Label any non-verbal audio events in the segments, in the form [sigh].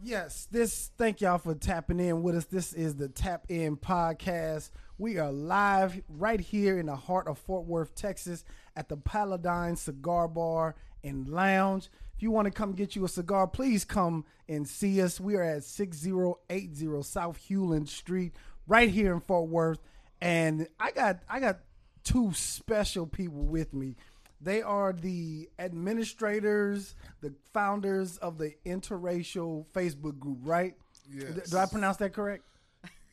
Yes, this thank y'all for tapping in with us. This is the Tap In Podcast. We are live right here in the heart of Fort Worth, Texas at the Paladine Cigar Bar and Lounge. If you want to come get you a cigar, please come and see us. We are at 6080 South Hulen Street, right here in Fort Worth. And I got I got two special people with me. They are the administrators, the founders of the interracial Facebook group, right? Yes. Did I pronounce that correct?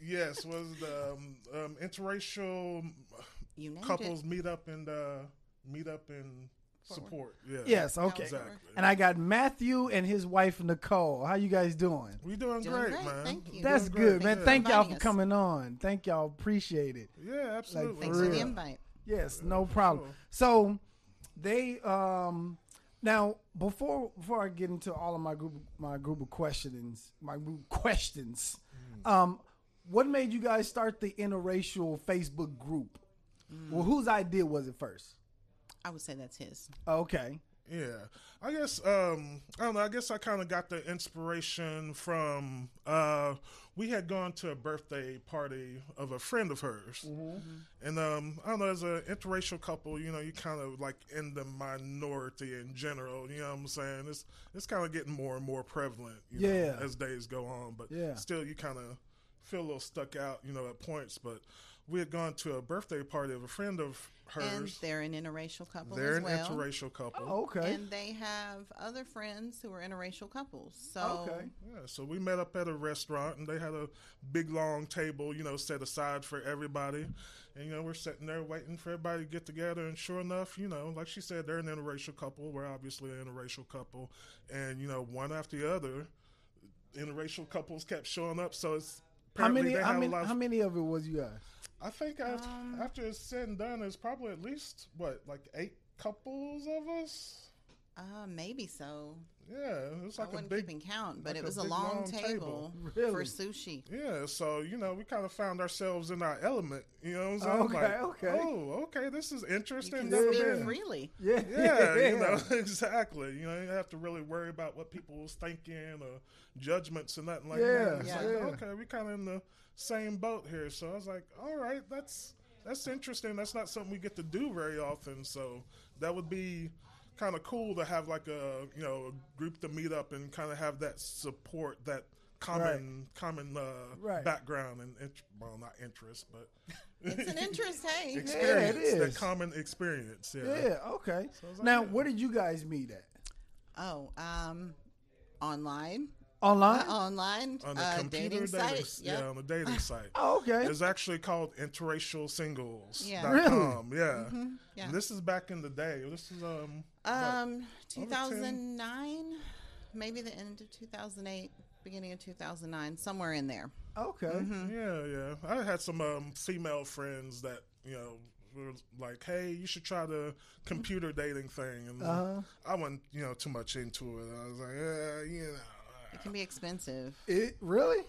Yes, was the um, um, interracial You couples it. meet up and uh, meet up and support. Yeah. Yes, okay. Exactly. And I got Matthew and his wife Nicole. How you guys doing? We doing, Doing great, great, man. thank you. That's Doing great. good, man. Thank you Thank for y'all for us. coming on. Thank y'all. Appreciate it. Yeah, absolutely. Thanks For for the invite. Yes, no problem. So they um now before before I get into all of my group my group of questions my group questions um what made you guys start the interracial Facebook group? Well, whose idea was it first? I would say that's his. Okay. Yeah, I guess um, I don't know. I guess I kind of got the inspiration from uh, we had gone to a birthday party of a friend of hers, and um, I don't know. As an interracial couple, you know, you kind of like in the minority in general. You know what I'm saying? It's it's kind of getting more and more prevalent. You Yeah. know, as days go on, but Yeah. still, you kind of feel a little stuck out. You know, at points, but. We had gone to a birthday party of a friend of And hers. they're an interracial couple They're as an well. interracial couple. Oh, okay. And they have other friends who are interracial couples. So Okay. Yeah, so we met up at a restaurant and they had a big long table, you know, set aside for everybody. And, you know, we're sitting there waiting for everybody to get together. And sure enough, you know, like she said, they're an interracial couple. We're obviously an interracial couple. And, you know, one after the other, interracial couples kept showing up. So it's How many how many of- how many of it was you guys? I think after, after it's said and done, there's probably at least, what, like eight couples of us? uh, maybe so. Yeah, it's I like a wasn't big keeping count, but like it was a big, long, long table, table. Really? for sushi. Yeah, so you know, we kind of found ourselves in our element. You know what I'm saying? Okay, like, okay. Oh, okay, this is You interesting. can Never speak been- Yeah. Yeah, you know, [laughs] [laughs] exactly. You know, you don't have to really worry about what people was thinking or judgments and nothing like Yeah, that. It's yeah. like, yeah. okay, we kind of in the same boat here. So I was like, all right, that's that's interesting. That's not something we get to do very often. So that would be kind of cool to have like a you know a group to meet up and kind of have that support that common common uh, Right. background and int- well not interest but [laughs] It's an interest, hey. [laughs] experience is. that common experience yeah, Yeah, okay. I was like, now, yeah. where did you guys meet at? Oh, um, online. Online? Uh, online. on the uh, computer dating site. yeah on the dating [laughs] site oh, okay. It's actually called interracial singles. Yeah. Really? Yeah. yeah. And this is back in the day. This is um. Um, 2009, maybe the end of 2008, beginning of 2009, somewhere in there. Okay. Mm-hmm. yeah, yeah. I had some um female friends that you know were like, "Hey, you should try the computer dating thing," and Uh-huh. I wasn't you know too much into it. I was like, "Yeah, you know." It can be expensive. It really?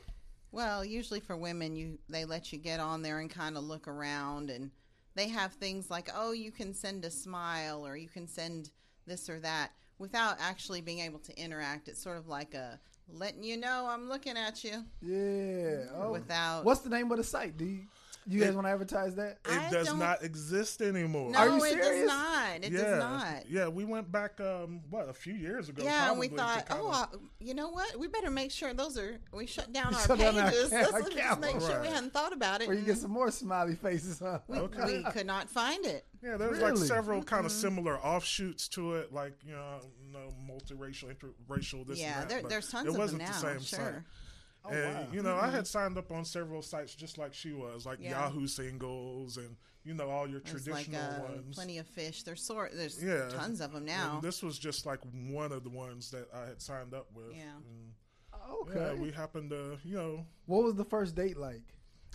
Well, usually for women, you they let you get on there and kind of look around, and they have things like, oh, you can send a smile or you can send this or that without actually being able to interact. It's sort of like a letting you know I'm looking at you Yeah. Oh. without. What's the name of the site? Do you, you guys want to advertise that? It I does don't- not exist anymore. no, Are you it serious? does not. It yeah, does not. yeah. We went back um what a few years ago. Yeah, and we thought, oh, uh, you know what? We better make sure those are. We shut down our Shut down our pages. [laughs] Let's our just account. make sure we hadn't thought about it. Or you get some more smiley faces, huh? we, Okay. we could not find it. Yeah, there's Really? like several kind of similar offshoots to it, like you know, you know multiracial, interracial, this yeah, and that. there, there's tons it of wasn't them now. the same sure. site. Oh, and wow. you know, I had signed up on several sites just like she was, like Yeah. Yahoo Singles, and you know all your There's like traditional uh, ones. plenty of fish. There's sort. There's Yeah. tons of them And now. this was just like one of the ones that I had signed up with. Yeah. And, Okay. yeah, we happened to, you know, what was the first date like?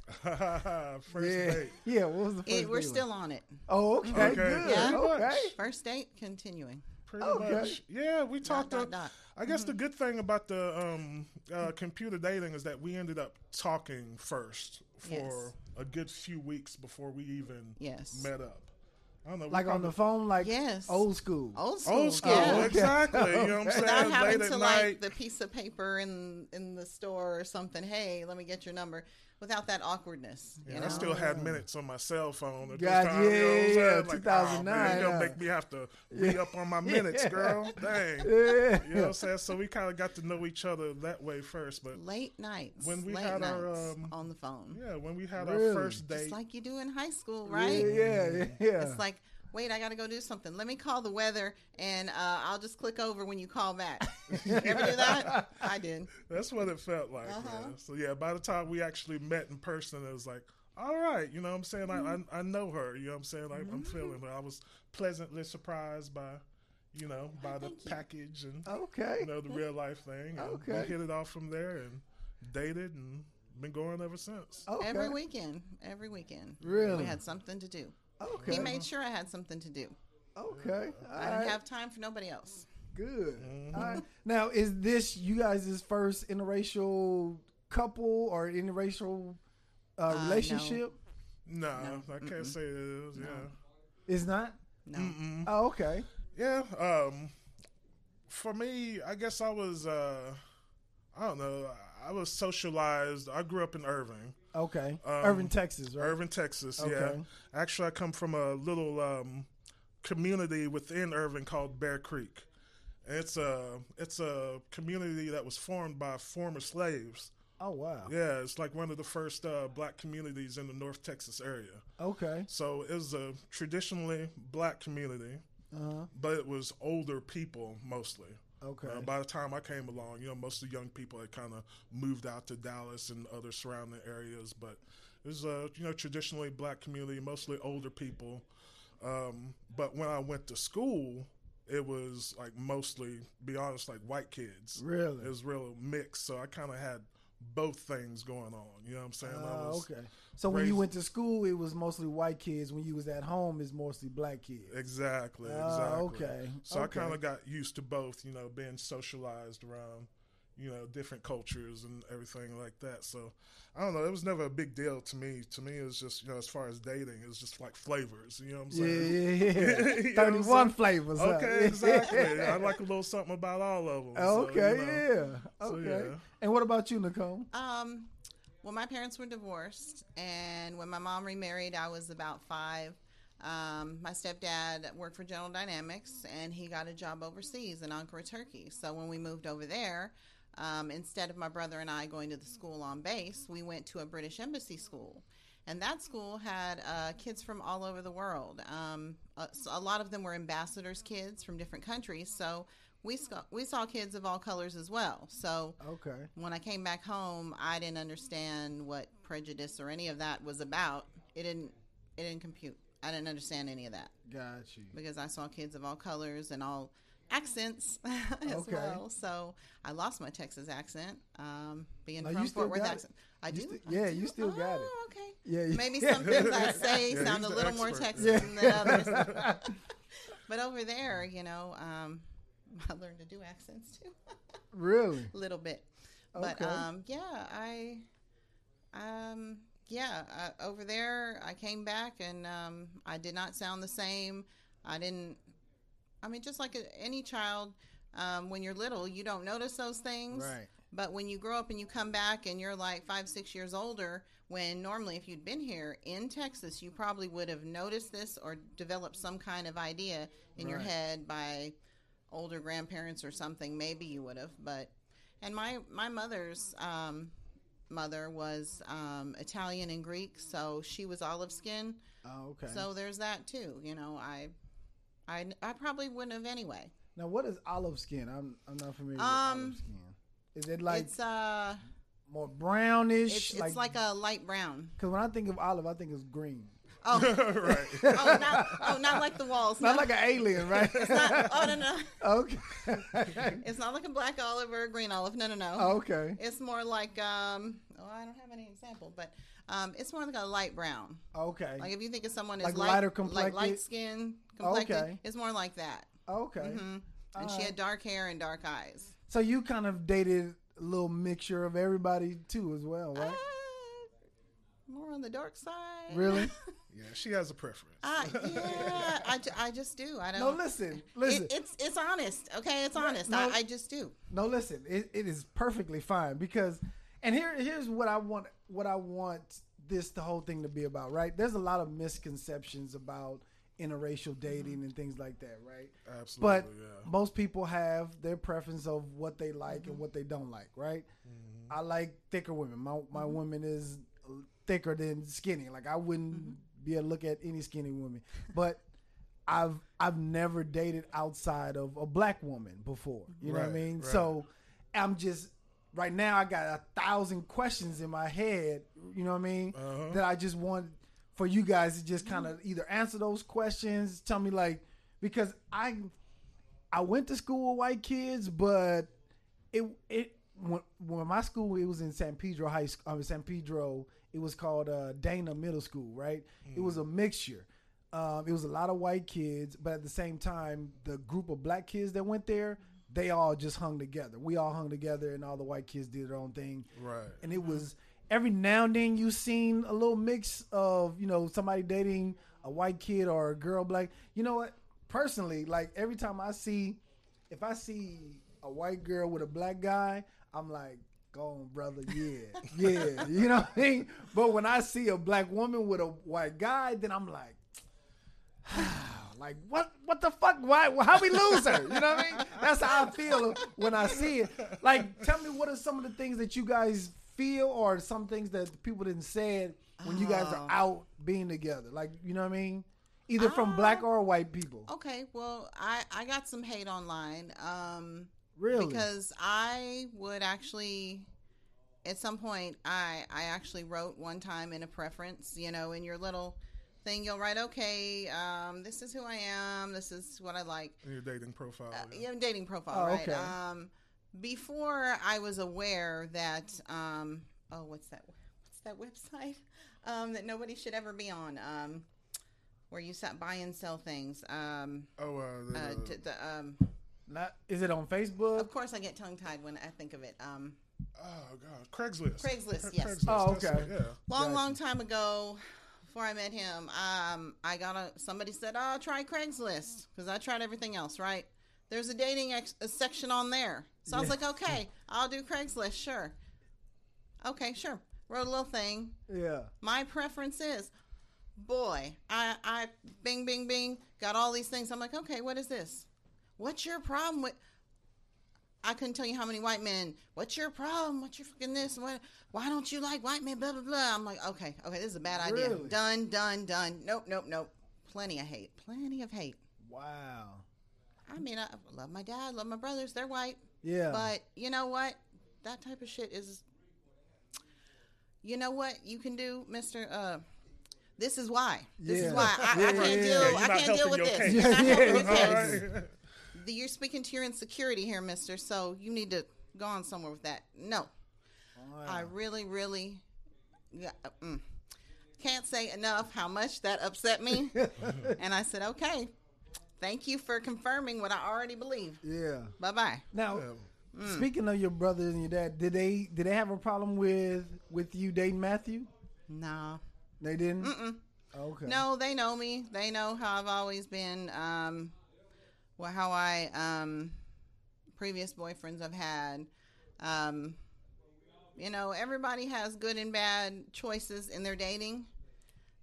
[laughs] first yeah. date. [laughs] Yeah. What was the first It, we're date still like? on it. Oh, okay. Okay, Good. Yeah. Okay. First date continuing. Pretty Okay. much. Yeah, we talked. dot, to- dot. I guess the good thing about the um, uh, computer dating is that we ended up talking first for Yes. a good few weeks before we even Yes. met up. I don't know. we Like on the phone, like Yes. old school. Old school. Old school, yeah. okay. exactly. You know what I'm saying? Without having Late to at like night. the piece of paper in in the store or something. Hey, let me get your number. Without that awkwardness. You Yeah, know? I still had minutes on my cell phone at God, this time. you know yeah, saying? yeah, Like, oh, 2009, man, you gonna uh, make me have to [laughs] re up on my minutes, girl. [laughs] Dang. Yeah. You know what I'm saying? So we kind of got to know each other that way first. But late nights. When we late had nights our, um, on the phone. yeah, when we had Really? our first date, Just like you do in high school, Yeah, right? yeah, yeah. yeah. It's like, wait, I got to go do something. Let me call the weather, and uh, I'll just click over when you call back. you ever do that? I did. that's what it felt like. Uh-huh. Man. So yeah, by the time we actually met in person, it was like, all right, you know what I'm saying? Mm-hmm. I, I I know her. You know what I'm saying? Like I'm feeling her. I was pleasantly surprised by, you know, by the you. package and okay. you know the real life thing. And Okay. we hit it off from there and dated and been going ever since. Okay. Every weekend. Every weekend. Really? We had something to do. Okay. He made sure I had something to do. Okay. All I didn't right. have time for nobody else. Good. Mm-hmm. All right. Now, is this you guys' first interracial couple or interracial uh, no. relationship? No, I can't say it is. Yeah. It's not. No. Oh, okay. Yeah. Um, for me, I guess I was. Uh, I don't know. I was socialized. I grew up in Irving, Okay. Um, Irving, Texas, right? Irving, Texas. Yeah. Actually, I come from a little um, community within Irving called Bear Creek. And It's a it's a community that was formed by former slaves. Oh wow. Yeah, it's like one of the first uh, black communities in the North Texas area. Okay. So it was a traditionally black community, Uh-huh. but it was older people mostly. Okay. Uh, by the time I came along, you know, most of the young people had kind of moved out to Dallas and other surrounding areas. But it was a you know traditionally black community, mostly older people. Um, but when I went to school, it was like mostly, be honest, like white kids. Really? It was real mixed. So I kind of had both things going on. You know what I'm saying? I oh, was- okay. So when you went to school, it was mostly white kids. When you was at home, it's mostly black kids. Exactly. Oh, exactly. okay, So I kind of got used to both, you know, being socialized around, you know, different cultures and everything like that. So I don't know. It was never a big deal to me. To me, it was just, you know, as far as dating, it was just like flavors. You know what I'm Yeah, saying? [laughs] yeah, yeah. You know Thirty-one saying? flavors. huh? Okay, exactly. I like a little something about all of them. so, Okay, you know. yeah. So, Okay. yeah. And what about you, Nicole? Um, well, my parents were divorced, and when my mom remarried, I was about five. Um, my stepdad worked for General Dynamics, and he got a job overseas in Ankara, Turkey. So when we moved over there, um, instead of my brother and I going to the school on base, we went to a British embassy school. And that school had uh, kids from all over the world. Um, a, a lot of them were ambassadors' kids from different countries. So we saw, we saw kids of all colors as well. So Okay. when I came back home, I didn't understand what prejudice or any of that was about. It didn't it didn't compute. I didn't understand any of that Got you. because I saw kids of all colors and all accents [laughs] as Okay. well. So I lost my Texas accent, um, being you from Fort Worth it. accent. I do. I yeah, do? you still got it. Oh, okay. Yeah. Maybe [laughs] some things I say Yeah, sound a little more. Texas Yeah. than others. [laughs] but over there, you know, um, I learned to do accents too Really? a little bit. But Okay. um, yeah, I, um, yeah, uh, over there, I came back and um, I did not sound the same. I didn't. I mean, just like a, any child, um, when you're little, you don't notice those things. Right. But when you grow up and you come back and you're like five, six years older, when normally if you'd been here in Texas, you probably would have noticed this or developed some kind of idea in your head by older grandparents or something. Maybe you would have, but and my my mother's um, mother was um, Italian and Greek, so she was olive skin. Oh, okay. So there's that too. You know, I I I probably wouldn't have anyway. now, what is olive skin? I'm I'm not familiar with Um, olive skin. Is it like it's uh, more brownish? it's, it's like, a light brown. because when I think of olive, I think it's green. Oh, [laughs] right. [laughs] oh, not oh, not like the walls. Not no. like an alien, right? Not- oh no no, okay. [laughs] it's not like a black olive or a green olive. No no no. okay. It's more like um. Oh, I don't have any example, but um, it's more like a light brown. Okay. Like if you think of someone as Like light, lighter like light skin complected, Okay. it's more like that. okay. hmm And she had dark hair and dark eyes. So you kind of dated a little mixture of everybody too, as well, right? Uh, more on the dark side. Really? Yeah, she has a preference. I, uh, [laughs] yeah, I, ju- I just do. I don't. No, listen, listen. It, it's it's honest. Okay, it's Right, honest. no. I, I just do. No, listen, it, it is perfectly fine because, and here here's what I want what I want this the whole thing to be about. Right? There's a lot of misconceptions about interracial mm-hmm. dating and things like that. Right? Absolutely, But yeah. most people have their preference of what they like and mm-hmm. what they don't like. Right? Mm-hmm. I like thicker women. My my woman is thicker than skinny. Like I wouldn't be able to look at any skinny woman, but. I've I've never dated outside of a black woman before. You know what I mean? right. So I'm just right now I got a thousand questions in my head, you know what I mean? Uh-huh. That I just want for you guys to just kind of either answer those questions, tell me like because I I went to school with white kids, but it it when, when my school it was in San Pedro High School, um, San Pedro. It was called uh, Dana Middle School, right? It was a mixture. Um, it was a lot of white kids, but at the same time, the group of black kids that went there, they all just hung together. We all hung together, and all the white kids did their own thing. Right. And it was every now and then you seen a little mix of you know somebody dating a white kid or a girl black. You know what? Personally, like every time I see, if I see a white girl with a black guy, I'm like, go on, brother, yeah, yeah. You know what I mean? But when I see a black woman with a white guy, then I'm like. [sighs] like what what the fuck why how we lose her you know what i mean that's how i feel when i see it like tell me what are some of the things that you guys feel or some things that people didn't say when you guys are Oh. out being together like you know what i mean either from black or white people Okay, well, I I got some hate online. Um, really because I would actually at some point I I actually wrote one time in a preference, you know, in your little thing you'll write, okay, um, this is who I am, this is what I like. In your dating profile. Uh, yeah. yeah, dating profile, Oh, right? okay. Um, before I was aware that um, oh, what's that? What's that website [laughs] um, that nobody should ever be on? Um, where you sat buy and sell things. Um, Oh, uh, the, uh, t- the, um, Not, is it on facebook of course, I get tongue tied when I think of it. Um, oh god, Craigslist. Craigslist, yes. Craigslist, Oh, okay. it, yeah. long, Gotcha. long time ago, before I met him, um, I got a somebody said, "Oh, try Craigslist," because I tried everything else. Right? There's a dating ex- a section on there, so I was like, "Okay, I'll do Craigslist, sure." Okay, sure. Wrote a little thing. yeah My preference is, boy, I, I, bing, bing, bing, got all these things. I'm like, okay, what is this? What's your problem with? I couldn't tell you how many white men. What's your problem? What's your fucking this? What? Why don't you like white men? Blah blah blah. I'm like, okay, okay, this is a bad idea. Done, done, done. Nope, nope, nope. Plenty of hate. Plenty of hate. wow I mean, I love my dad, love my brothers. They're white. yeah But you know what? That type of shit is. You know what you can do, Mister. Uh, this is why. This Yeah. is why I, Yeah, I can't yeah, deal. yeah. [laughs] I can't deal with this. case. You're not Yeah, helping your yeah. case. All right. The- You're speaking to your insecurity here, Mister. So you need to go on somewhere with that. No, I really, really yeah, uh, mm, can't say enough how much that upset me. [laughs] and I said, okay, thank you for confirming what I already believe. yeah Bye bye. now Yeah. speaking of your brothers and your dad did they did they have a problem with with you dating matthew No. they didn't Mm-mm. okay No, they know me. They know how I've always been. Um, well, how I um, previous boyfriends I've had. Um, you know, everybody has good and bad choices in their dating,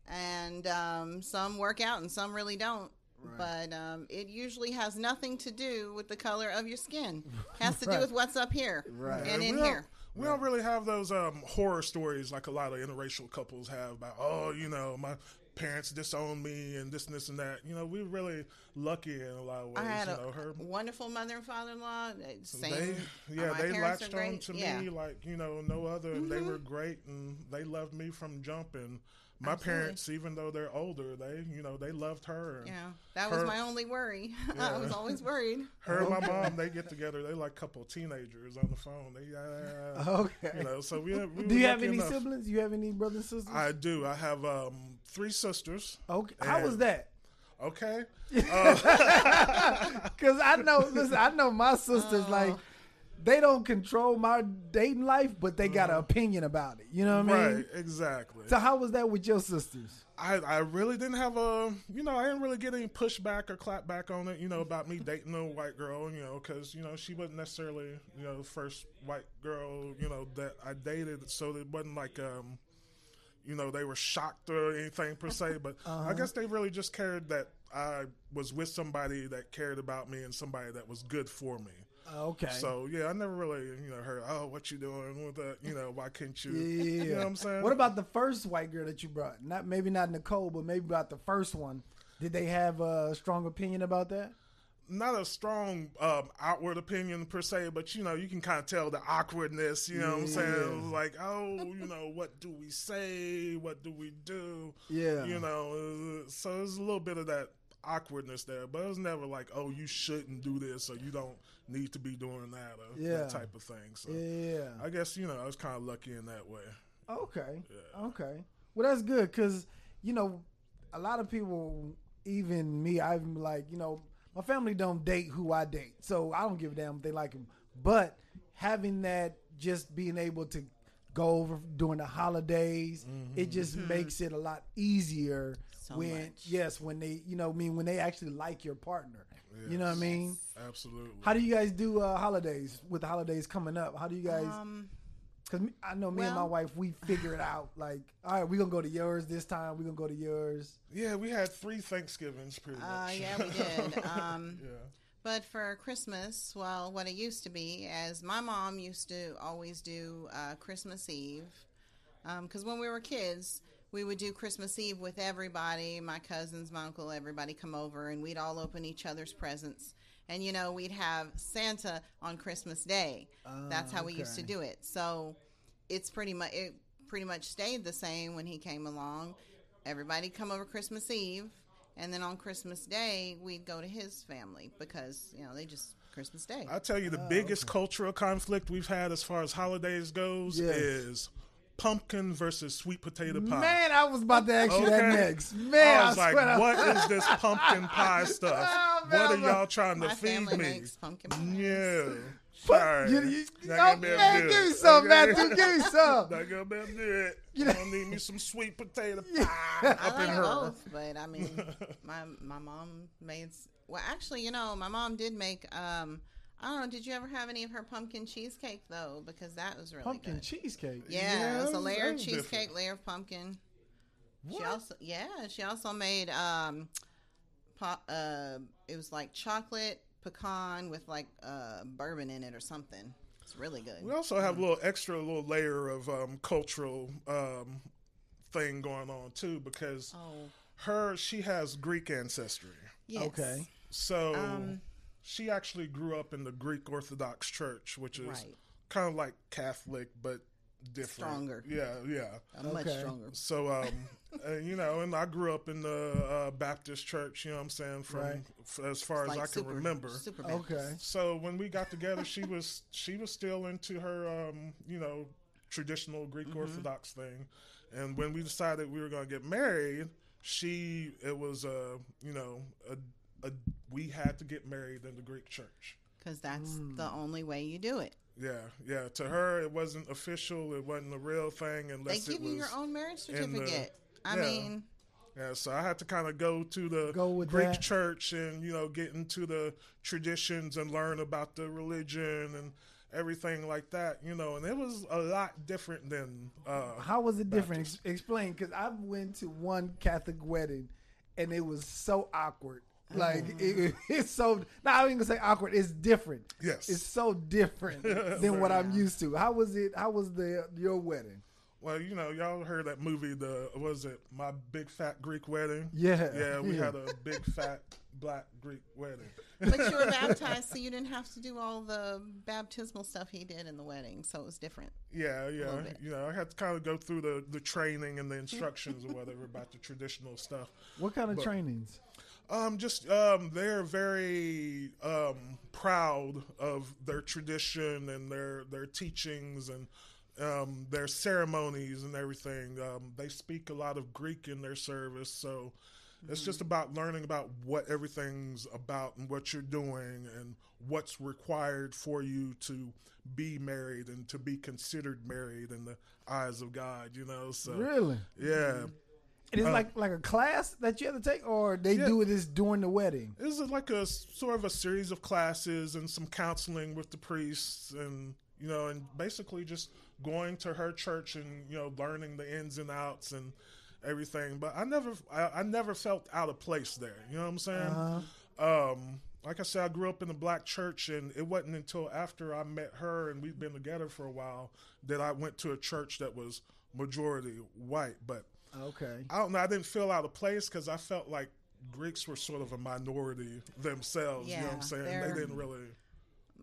and um, some work out and some really don't. But um, it usually has nothing to do with the color of your skin. [laughs] has to do with what's up here Right. and in here. We don't really have those um, horror stories like a lot of interracial couples have about, oh, you know, my parents disowned me and this and this and that. You know, we're really lucky in a lot of ways. I had you a know, her wonderful mother and father-in-law. uh, Same. they uh, yeah they latched on to yeah. Mm-hmm. me like you know no other and they were great and they loved me from jumping my Absolutely. parents even though they're older they you know they loved her Yeah, that was my only worry. [laughs] I was always worried. [laughs] her and my [laughs] mom they get together they like a couple of teenagers on the phone they uh, okay you know so we, we do you have any enough. siblings you have any brothers and sisters I do I have um three sisters okay how was that okay [laughs] uh, [laughs] Because I know, listen, I know my sisters Oh. like they don't control my dating life, but they got an mm. opinion about it. You know what I mean? Right, exactly. So how was that with your sisters? I, I really didn't have a, you know, I didn't really get any pushback or clapback on it, you know, about me dating a white girl, you know, because, you know, she wasn't necessarily, you know, the first white girl, you know, that I dated. So it wasn't like, um, you know, they were shocked or anything per se. But I uh-huh. guess they really just cared that I was with somebody that cared about me and somebody that was good for me. Uh, okay. So yeah, I never really, you know, heard, oh, what you doing with that? You know, why can't you? yeah. [laughs] You know what I'm saying? What about the first white girl that you brought? Not maybe not Nicole, but maybe about the first one. Did they have a strong opinion about that? Not a strong um, outward opinion per se, but you know, you can kind of tell the awkwardness. You know what I'm saying? Like, oh, you know, what do we say? What do we do? Yeah. You know, so there's a little bit of that awkwardness there, but it was never like, oh, you shouldn't do this or you don't need to be doing that or Yeah. that type of thing. So Yeah. I guess you know I was kind of lucky in that way. Okay. Okay. Well, that's good because you know a lot of people, even me, I'm like, you know, my family don't date who I date, so I don't give a damn if they like him. But having that, just being able to go over during the holidays, it just makes it a lot easier. So when much. yes, when they, you know, I mean when they actually like your partner. You know what I mean? Absolutely. How do you guys do uh, holidays with the holidays coming up? How do you guys? Um, Because I know me and my wife, we figure it out. [laughs] Like, all right, we're gonna go to yours this time. We're gonna go to yours. yeah, we had three Thanksgivings pretty uh, much. yeah, we did. [laughs] Um, yeah. But for Christmas, well, what it used to be, as my mom used to always do uh, Christmas Eve, because when we were kids, we would do Christmas Eve with everybody, my cousins, my uncle, everybody come over, and we'd all open each other's presents. And you know, we'd have Santa on Christmas Day. Ah, That's how we used to do it. So it's pretty much it pretty much stayed the same when he came along. Everybody come over Christmas Eve, and then on Christmas Day we'd go to his family because you know they just Christmas Day. I tell you, the ah, biggest cultural conflict we've had as far as holidays goes Yes. is pumpkin versus sweet potato pie. Man, I was about to ask you that Okay. next. Man, I was like, swear to- what is this pumpkin [laughs] pie stuff? Oh, man, what are I'm y'all trying to My feed family me? makes pumpkin pie. Yeah. But Sorry. you- you- oh, gonna be able to man, do give me some, Okay? Matthew. Give me [laughs] some. Not gonna be able do it. You You know- gonna need me some sweet potato [laughs] Yeah. pie I up in like her. both, but I mean, my my mom made. Well, actually, you know, my mom did make. um I don't. Did you ever have any of her pumpkin cheesecake though? Because that was really Pumpkin good. cheesecake. Yeah, Yeah, it was a layer of cheesecake, different. layer of pumpkin. She also, yeah, she also made um, pop. Uh, it was like chocolate pecan with like uh bourbon in it or something. It's really good. We also have a little extra little layer of um, cultural um, thing going on too because oh, her she has Greek ancestry. yes. Okay. So Um, she actually grew up in the Greek Orthodox Church, which is Right. kind of like Catholic but different. Stronger. Yeah, yeah. Uh, Much stronger. So, um, [laughs] uh, you know, and I grew up in the uh, Baptist church. You know what I'm saying? From Right. f- as far as Like I can remember. Super Okay. So when we got together, she was she was still into her, um, you know, traditional Greek Mm-hmm. Orthodox thing. And when we decided we were going to get married, she it was a, you know, a, a we had to get married in the Greek church. Because that's Mm. the only way you do it. Yeah, yeah. To her, it wasn't official. It wasn't a real thing unless They give it was. you your own marriage in the- certificate. I yeah. mean, Yeah, so I had to kind of go to the Go with Greek that. church and you know get into the traditions and learn about the religion and everything like that. You know, and it was a lot different than. Uh, How was it different? Ex- explain, because I went to one Catholic wedding, and it was so awkward. Like oh. it, [laughs] it's so. Not I ain't gonna say awkward. It's different. Yes. it's so different [laughs] than what I'm used to. How was it? How was the your wedding? well, you know, y'all heard that movie. The was it my big fat Greek wedding? Yeah, Yeah, we yeah. had a big fat black Greek wedding. but you were [laughs] baptized, so you didn't have to do all the baptismal stuff he did in the wedding. So it was different. Yeah, yeah. You know, I had to kind of go through the the training and the instructions or whatever about the traditional stuff. What kind of But- trainings? Um, just um, they're very um, proud of their tradition and their their teachings and um, their ceremonies and everything. Um, they speak a lot of Greek in their service, so It's just about learning about what everything's about and what you're doing and what's required for you to be married and to be considered married in the eyes of God. You know, so Really? yeah. It is Uh, like like a class that you have to take, or they Yeah. do this during the wedding. This is like a sort of a series of classes and some counseling with the priests and you know and basically just going to her church and you know learning the ins and outs and everything. But i never i, I never felt out of place there. You know what i'm saying? Um like i said i grew up in a black church and it wasn't until after i met her and we've been together for a while that i went to a church that was majority white. But Okay. I don't know. I didn't feel out of place because I felt like Greeks were sort of a minority themselves. you know what Yeah, I'm saying? they're- didn't really.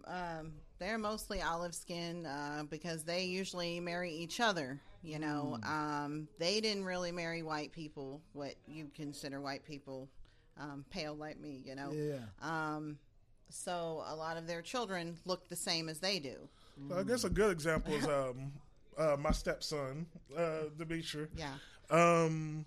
um, they're mostly olive skin uh, because they usually marry each other. You know, um, they didn't really marry white people, what you consider white people, um, pale like me. You know, Yeah. um, so a lot of their children look the same as they do. I guess a good example is [laughs] um, uh, my stepson, uh, Demetri. Yeah, Um,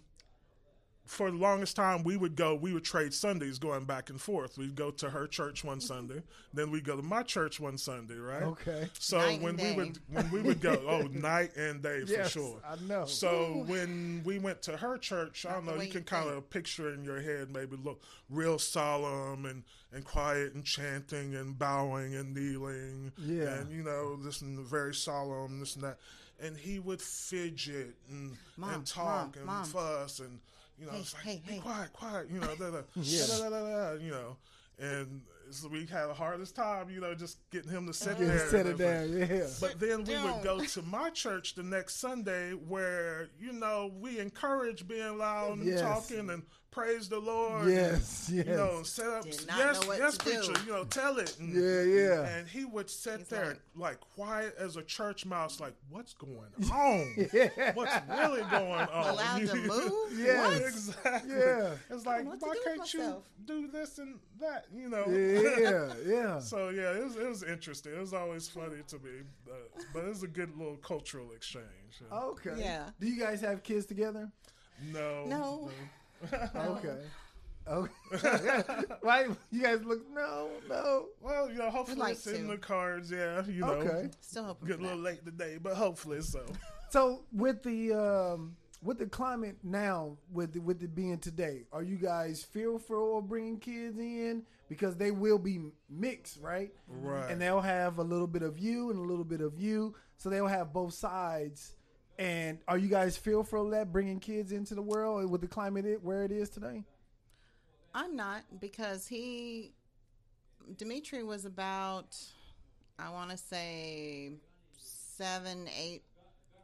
for the longest time, we would go, we would trade Sundays going back and forth. We'd go to her church one Sunday, then we'd go to my church one Sunday, right? Okay. So Night when and we would when we would go, [laughs] oh, night and day for Yes, sure. I know. So when we went to her church, I don't know, you can kind of picture in your head maybe look real solemn and, and quiet and chanting and bowing and kneeling. Yeah. And, you know, this and very solemn, this and that. And he would fidget and, Mom, and talk Mom, and Mom. fuss and, you know, Hey, it's like, hey, be hey. quiet, quiet, you know, da, da, [laughs] Yeah. da, da, da, da, you know. And so we had the hardest time, you know, just getting him to sit Yeah, there. set and it everything. down. Yeah. But then we would go to my church the next Sunday where, you know, we encourage being loud and Yes. talking and praise the Lord. Yes, and, yes. You know, set up, Did not yes, know what yes, to do. preacher, you know, tell it. And, Yeah, yeah. And he would sit He's there like- like, quiet as a church mouse, like, what's going [laughs] on? Yeah. What's really going on? allowed to [laughs] move. Yeah. What? Exactly. Yeah. It's like, know what why can't you do this and that? You know? Yeah, yeah. [laughs] So yeah, it was, it was interesting. It was always funny to me, but, but it was a good little cultural exchange. Okay. Yeah. Do you guys have kids together? No, No. [laughs] Okay. Okay. [laughs] Why you guys look? No, no. Well, you know, hopefully like it's in the cards. Yeah, you know, Okay. still hoping get a little late today, but hopefully so. [laughs] So with the um, with the climate now, with the, with it being today, are you guys fearful of bringing kids in because they will be mixed, right? Right. And they'll have a little bit of you and a little bit of you, so they'll have both sides. And are you guys fearful of that bringing kids into the world with the climate it, where it is today? I'm not because he, Dimitri was about, I want to say, seven, eight,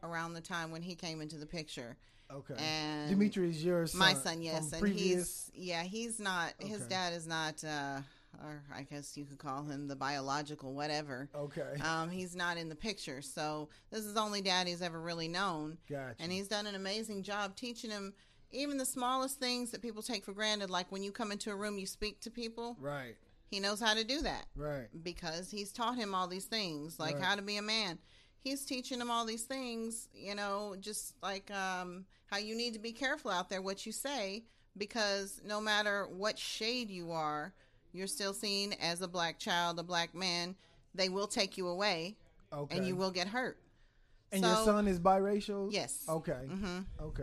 around the time when he came into the picture. Okay. And Dimitri is yours. my son, yes, and previous. he's yeah, he's not. His dad is not, uh, or I guess you could call him the biological whatever. Okay. Um, he's not in the picture, so this is the only dad he's ever really known. Gotcha. And he's done an amazing job teaching him even the smallest things that people take for granted, like when you come into a room, you speak to people. right. He knows how to do that Right. because he's taught him all these things, like Right. how to be a man. He's teaching him all these things, you know, just like um, how you need to be careful out there what you say because no matter what shade you are, you're still seen as a black child, a black man. They will take you away, Okay. and you will get hurt. And your son is biracial. Yes. Okay. hmm Okay.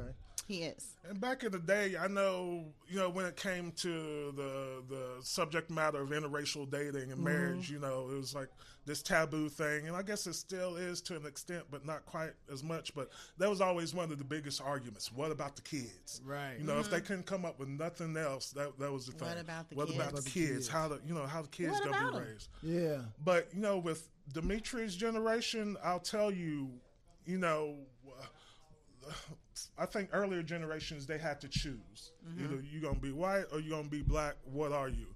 He is. And back in the day, I know, you know, when it came to the the subject matter of interracial dating and mm-hmm. marriage, you know, it was like this taboo thing, and I guess it still is to an extent, but not quite as much. But that was always one of the biggest arguments. What about the kids? Right. You know, if they mm-hmm. couldn't come up with nothing else, that that was the thing. What about the what kids? about the kids? How the you know how the kids What gonna be be 'em? raised? Yeah. But you know, with Dimitri's generation, I'll tell you, you know, I think earlier generations they had to choose mm-hmm. either you're gonna be white or you're gonna be black. What are you?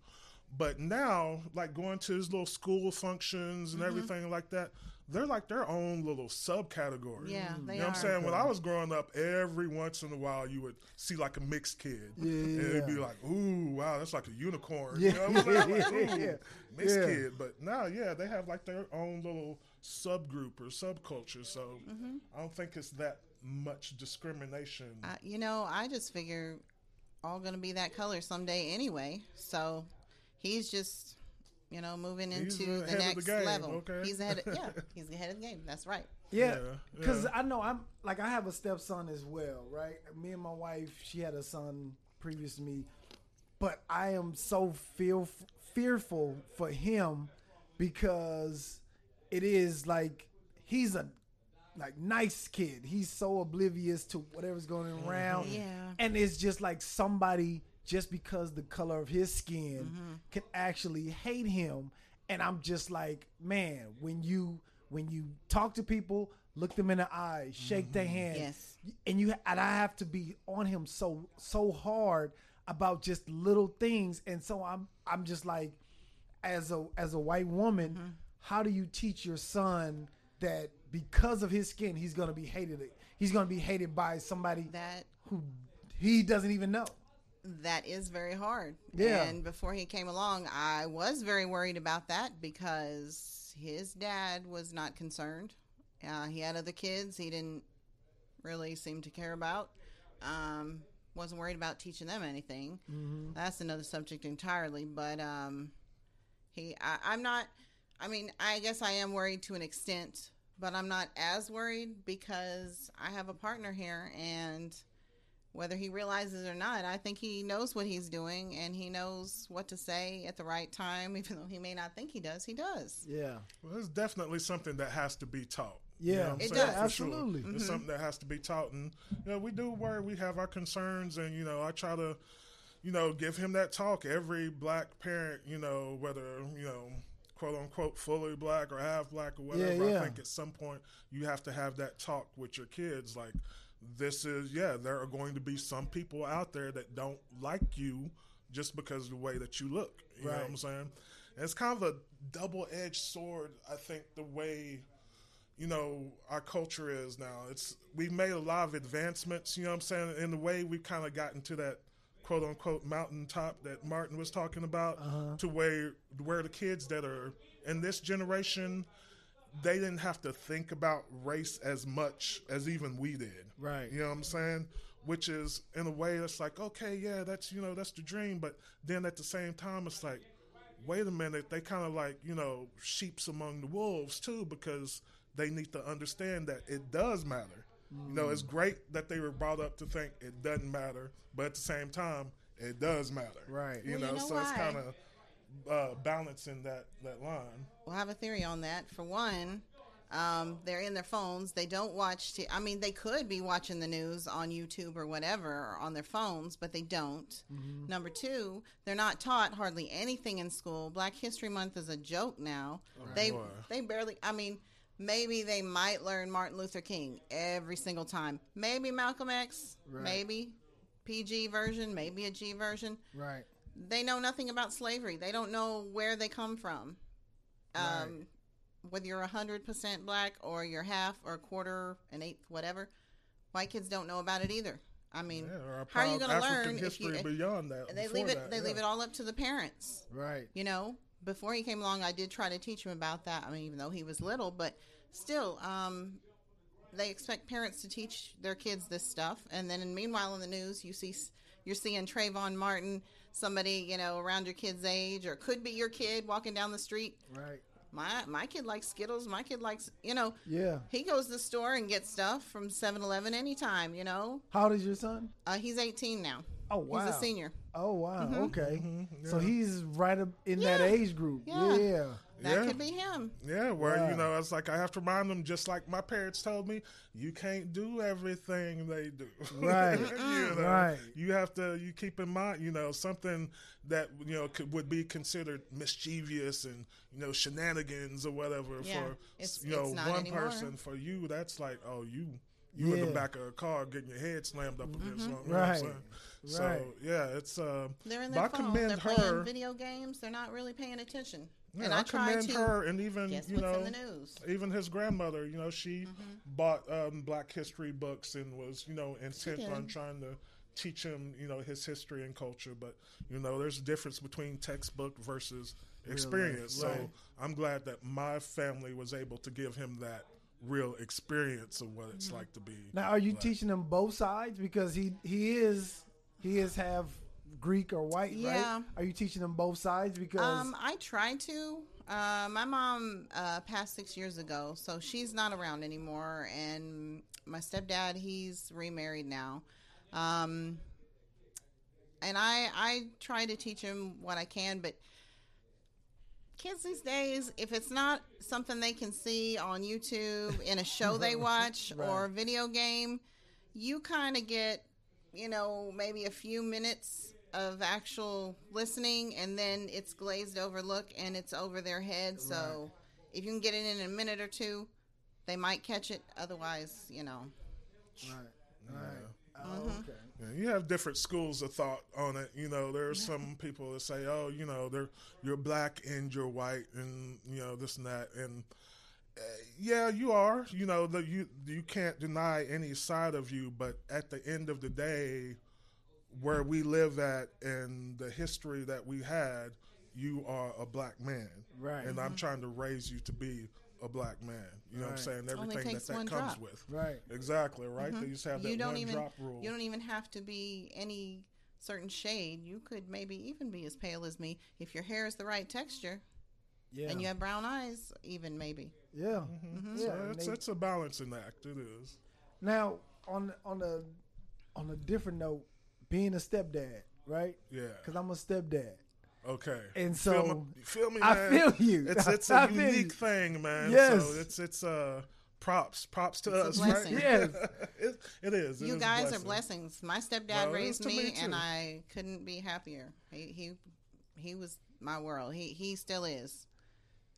But now, like going to his little school functions and mm-hmm. everything like that, they're like their own little subcategory. Yeah, they you know what I'm are. saying? When I was growing up, every once in a while you would see like a mixed kid, and it'd be like, "Ooh, wow, that's like a unicorn." Yeah. You know what I'm saying? Like, [laughs] "Ooh, Yeah. mixed Yeah. kid. But now, yeah, they have like their own little subgroup or subculture. So mm-hmm. I don't think it's that much discrimination. Uh, you know, I just figure all going to be that color someday anyway. So he's just, you know, moving into ahead the of the next game, level. okay. He's ahead. Of, yeah, [laughs] he's ahead of the game. That's right. Yeah, Yeah, because yeah. I know I'm like I have a stepson as well, right? Me and my wife, she had a son previous to me, but I am so feel fearful for him because it is like he's a like nice kid. He's so oblivious to whatever's going around, Yeah. and it's just like somebody just because the color of his skin mm-hmm. can actually hate him. And i'm just like man when you when you talk to people look them in the eyes shake their mm-hmm. hand. Yes. and you and i have to be on him so so hard about just little things. And so i'm i'm just like as a as a white woman mm-hmm. how do you teach your son that because of his skin he's going to be hated he's going to be hated by somebody That who he doesn't even know that is very hard. Yeah. And before he came along, I was very worried about that because his dad was not concerned. Uh, he had other kids he didn't really seem to care about. Um, wasn't worried about teaching them anything. That's another subject entirely. But um, he, I, I'm not. I mean, I guess I am worried to an extent, but I'm not as worried because I have a partner here and whether he realizes or not, I think he knows what he's doing and he knows what to say at the right time, [laughs] even though he may not think he does. He does. yeah Well, it's definitely something that has to be taught. Yeah, what I'm It saying? does. For Absolutely. Sure. It's mm-hmm. something that has to be taught, and you know, we do worry. We have our concerns, and you know, I try to, you know, give him that talk. Every black parent, you know, whether you know, quote unquote, fully black or half black or whatever. yeah. I think at some point you have to have that talk with your kids. Like, this is yeah, there are going to be some people out there that don't like you just because of the way that you look. You know what I'm saying? And it's kind of a double edged sword. I think the way you know our culture is now. It's we've made a lot of advancements. You know what I'm saying? In the way we've kind of gotten to that quote unquote mountaintop that Martin was talking about, uh-huh. to where where the kids that are in this generation, they didn't have to think about race as much as even we did. Right. You know what I'm saying? Which is in a way that's like, okay, yeah, that's you know, that's the dream, but then at the same time it's like, wait a minute, they kind of like, you know, sheeps among the wolves too, because they need to understand that it does matter. You know, it's great that they were brought up to think it doesn't matter, but at the same time, it does matter. Right. You Well, know, you know so it's kind of uh, balancing that that line. Well, I have a theory on that. For one, um, they're in their phones. They don't watch. T- I mean, they could be watching the news on YouTube or whatever or on their phones, but they don't. Number two, they're not taught hardly anything in school. Black History Month is a joke now. they boy. they barely. I mean. Maybe they might learn Martin Luther King every single time. Maybe Malcolm X. Right. Maybe PG version. Maybe a G version right they know nothing about slavery. They don't know where they come from. Um, Right. Whether you're hundred percent black or you're half or a quarter, an eighth, whatever, white kids don't know about it either. I mean, Yeah, how are you going to learn if you? history beyond that? They leave it. that, they leave it all up to the parents. right You know, before he came along, I did try to teach him about that. I mean, even though he was little, but still, um, they expect parents to teach their kids this stuff. And then, meanwhile, in the news, you see you're seeing Trayvon Martin, somebody you know around your kid's age, or could be your kid walking down the street. right My my kid likes Skittles. My kid likes you know. yeah He goes to the store and gets stuff from 7-Eleven anytime. You know, how old is your son uh, he's 18 now. Oh wow He's a senior. oh wow mm-hmm. okay mm-hmm. so yeah. he's right up in that age group Yeah. yeah That Yeah. could be him. Yeah, where Wow. you know, it's like I have to remind them, just like my parents told me, you can't do everything they do. Right. [laughs] you know, Right. You have to. You keep in mind, you know, something that you know could, would be considered mischievous and you know shenanigans or whatever Yeah. for It's- you know one anymore. person. For you, that's like, oh, you. You in the back of a car getting your head slammed up mm-hmm. against something. you know what Right. I'm saying? Right. So yeah, it's uh, They're in but their I phone. commend They're her. playing video games. They're not really paying attention. Yeah, and I, I, try commend to her and even you know in the news. even his grandmother, you know, she bought um, Black History books and was, you know, intent did. on trying to teach him, you know, his history and culture. But you know, there's a difference between textbook versus experience. life, So right. I'm glad that my family was able to give him that real experience of what it's like to be. now are you black. teaching him both sides because he he is he is half Greek or white, Yeah. right? Are you teaching them both sides? Because Um, I try to. Uh, my mom uh, passed six years ago, so she's not around anymore. And my stepdad, he's remarried now. Um, and I, I try to teach him what I can, but kids these days, if it's not something they can see on YouTube in a show they [laughs] watch or a video game, you kind of get, you know, maybe a few minutes of actual listening and then it's glazed over look and it's over their head. So if you can get it in a minute or two, they might catch it. Otherwise, you know. right, right. Oh, Mm-hmm. okay. Yeah, you have different schools of thought on it. You know, there are some people that say, "Oh, you know, they're you're black and you're white, and you know this and that." And yeah, you are. You know, that you you can't deny any side of you. But at the end of the day, where we live at and the history that we had, you are a black man, Right. And I'm mm-hmm. trying to raise you to be a black man. You know what I'm saying? Only Everything that takes that one comes drop. with. Right. Exactly right. Mm-hmm. They used to have that you don't one even drop rule. you don't even have to be any certain shade. You could maybe even be as pale as me if your hair is the right texture Yeah. and you have brown eyes. Even maybe. Yeah. Mm-hmm. Yeah. So and it's they- it's a balancing act. It is. now on on a on a different note, being a stepdad, right? Yeah. Because I'm a stepdad. Okay. And feel so, me, feel me, I feel you. It's [laughs] it's I a feel unique thing, man. Yes. So it's it's uh props props to It's us, blessing. right? Yes. [laughs] it, it is. It you is a guys are blessings. My stepdad Well, raised me, me, and. I couldn't be happier. He he he was my world. He he still is.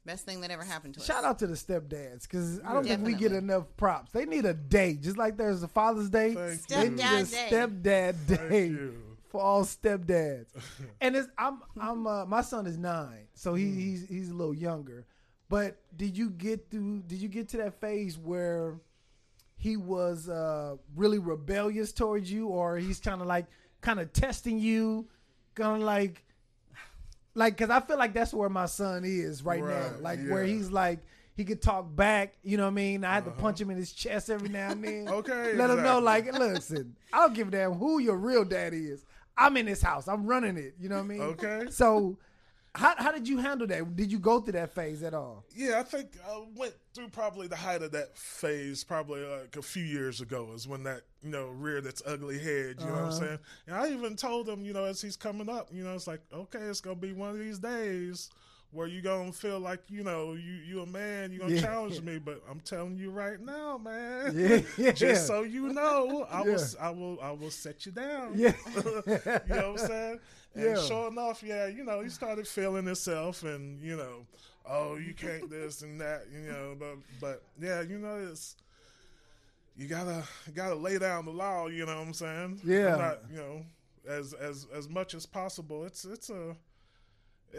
Best thing that ever happened to us. Shout out to the stepdads because I don't think we get enough props. They need a day, just like there's a Father's Day. Thank they you. need a Stepdad Day. Thank day you. for all stepdads. [laughs] and it's I'm I'm uh, my son is nine, so he, Hmm. he's he's a little younger. But did you get through? Did you get to that phase where he was uh, really rebellious towards you, or he's kind of like kind of testing you, kind of like like because I feel like that's where my son is right, now. Right, Like where he's like he could talk back. You know what I mean? I had to punch him in his chest every now and then. Uh-huh. [laughs] Okay, let him know like, listen, I don't give a damn who your real daddy is. I'm in this house. I'm running it. You know what I mean? Okay. So. How, how did you handle that? Did you go through that phase at all? Yeah, I think I went through probably the height of that phase, probably like a few years ago, is when that you know reared its ugly head. You know what I'm Uh-huh. saying? And I even told him, you know, as he's coming up, you know, it's like, okay, it's gonna be one of these days where you gonna feel like you know you you a man, you gonna Yeah. challenge me, but I'm telling you right now, man. Yeah, [laughs] yeah. Just so you know, I will I will I will set you down. Yeah. [laughs] you know what I'm saying? And Yeah. sure enough, yeah, you know, he started feeling himself and, you know, oh, you can't this and that, you know, but, but yeah, you know, it's, you gotta, gotta lay down the law, you know what I'm saying? Yeah. I'm not, you know, as, as, as much as possible. It's, it's a,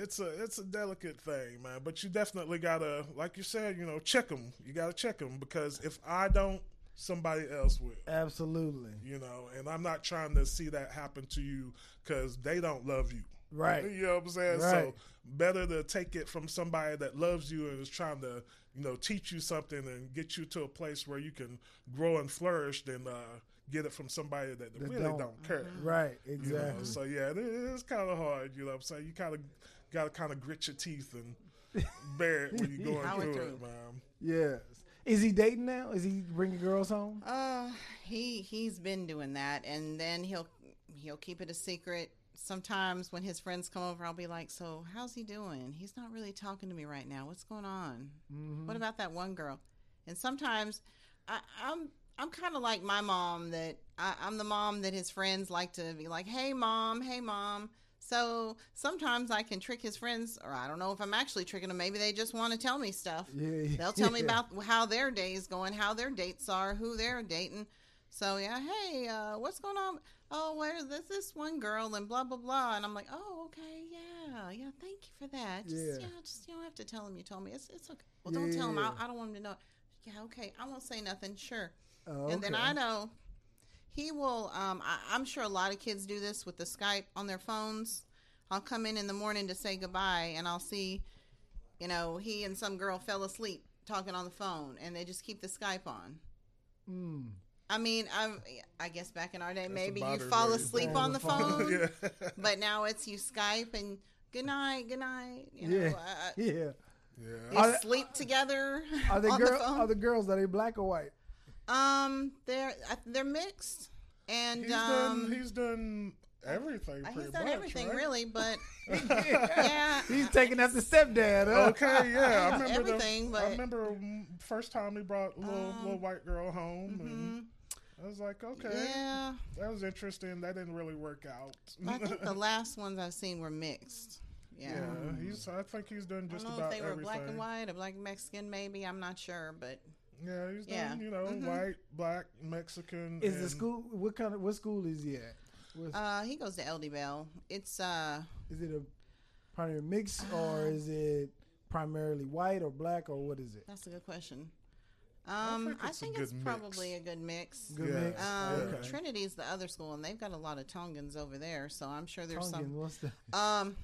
it's a, it's a delicate thing, man, but you definitely gotta, like you said, you know, check them. You gotta check them because if I don't, somebody else will Absolutely. you know, and I'm not trying to see that happen to you because they don't love you. Right. [laughs] You know what I'm saying? Right. So better to take it from somebody that loves you and is trying to, you know, teach you something and get you to a place where you can grow and flourish than uh, get it from somebody that, That really don't. don't, care. Right. You Exactly. know? So yeah, it is kind of hard. You know what I'm saying? You kind of got to kind of grit your teeth and bear it when you're going through, through. it, man. Yes. Is he dating now? Is he bringing girls home? Uh, he he's been doing that, and then he'll he'll keep it a secret. Sometimes when his friends come over, I'll be like, "So how's he doing? He's not really talking to me right now. What's going on? What about that one girl?" And sometimes I, I'm I'm kind of like my mom that I, I'm the mom that his friends like to be like, "Hey mom, hey mom." So sometimes I can trick his friends, or I don't know if I'm actually tricking them. Maybe they just want to tell me stuff. Yeah, They'll tell me yeah. about how their day is going, how their dates are, who they're dating. So yeah, hey, uh, what's going on? Oh, where's this this one girl and blah blah blah. And I'm like, oh, okay, yeah, yeah. Thank you for that. Just, Yeah. yeah. just you don't have to tell him you told me. It's it's okay. Well, don't tell him. yeah, I, I don't want him to know. Yeah, okay. I won't say nothing. Sure. Oh, And then. I know he will. Um, I, I'm sure a lot of kids do this with the Skype on their phones. I'll come in in the morning to say goodbye, and I'll see, you know, he and some girl fell asleep talking on the phone, and they just keep the Skype on. Mm. I mean, I'm, I guess back in our day, the maybe you fall asleep on the [laughs] the phone. phone, yeah. but now it's you Skype and good night, good night. You know, Yeah. uh, Yeah. Yeah. you Are they- sleep together Are [laughs] the on girl? the phone. Are the girls? Are they black or white? Um, they're uh, they're mixed, and He's um, done. He's done everything. Pretty he's done much, everything right? really, but [laughs] yeah, He's taking after stepdad. Huh? Okay, yeah, I [laughs] remember everything, The, but- I remember first time he brought a little Um, little white girl home, and mhm. I was like, okay, yeah. that was interesting. That didn't really work out. I think the [laughs] last ones I've seen were mixed. Yeah. yeah, he's. I think he's done I just don't know about if they were everything. black and white or black and Mexican, maybe. I'm not sure, but Yeah, he's Yeah. done. You know, Mhm. white, black, Mexican. Is the school? What kind of? What school is he at? What's- uh, he goes to LD Bell. It's uh, is it a primary mix or is it primarily white or black or what is it? that's a good question. Um, think I it's a think good it's probably a good mix. Good Yeah. mix. Um, okay. Trinity's the other school, and they've got a lot of Tongans over there, so I'm sure there's Tongan, what's the? some. Um,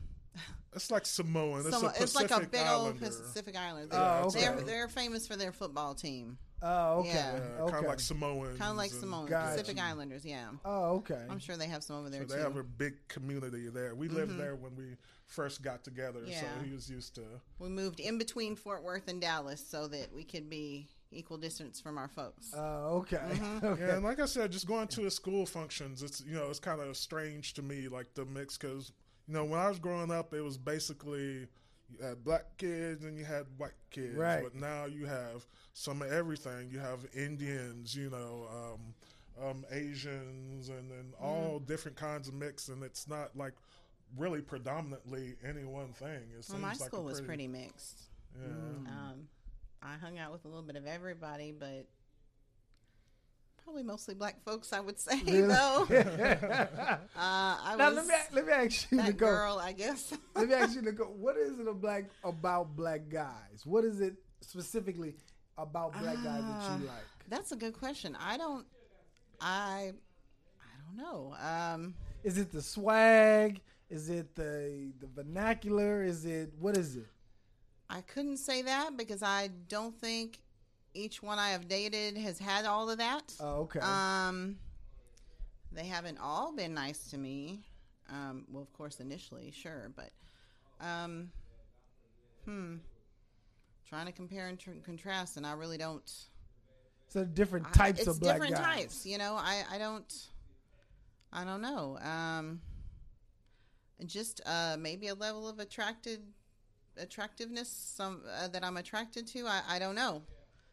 It's like Samoan. It's some, a it's like a big Islander. old Pacific Islander. Oh, okay. They're they're famous for their football team, Oh, okay. Yeah. Yeah, okay. kind of like Samoans. kind of like and- Samoan Gotcha. Pacific Islanders. Yeah, oh, okay. I'm sure they have some over there So too. they have a big community there. We lived there when we first got together, so Yeah. he was used to. We moved in between Fort Worth and Dallas so that we could be equal distance from our folks. Oh, okay. Mm-hmm. [laughs] okay. Yeah, and like I said, just going to his school functions, it's you know it's kind of strange to me, like the mix, because you know when I was growing up, it was basically you had black kids and you had white kids, Right. But now you have some of everything. You have Indians, you know, um, um, Asians, and then all Mm-hmm. different kinds of mix, and it's not like really predominantly any one thing. It well, seems my like a school was pretty mixed. Yeah. Um, I hung out with a little bit of everybody, but probably mostly black folks. I would say Really? though. [laughs] Uh, I now was let me let me ask you, that Nicole. girl, I guess. [laughs] Let me ask you, Nicole. What is it black about black guys? What is it specifically about black guys that Ah. you like? That's a good question. I don't. I. I don't know. Um, Is it the swag? Is it the the vernacular? Is it what is it? I couldn't say that because I don't think each one I have dated has had all of that. Oh, okay. Um, they haven't all been nice to me. Um, well, of course, initially, sure, but um, hmm, trying to compare and tr- contrast, and I really don't. so different I- types it's of black different guys. types, you know. I I don't. I don't know. Um, just uh, maybe a level of attracted attractiveness some uh, that I'm attracted to. I, I don't know.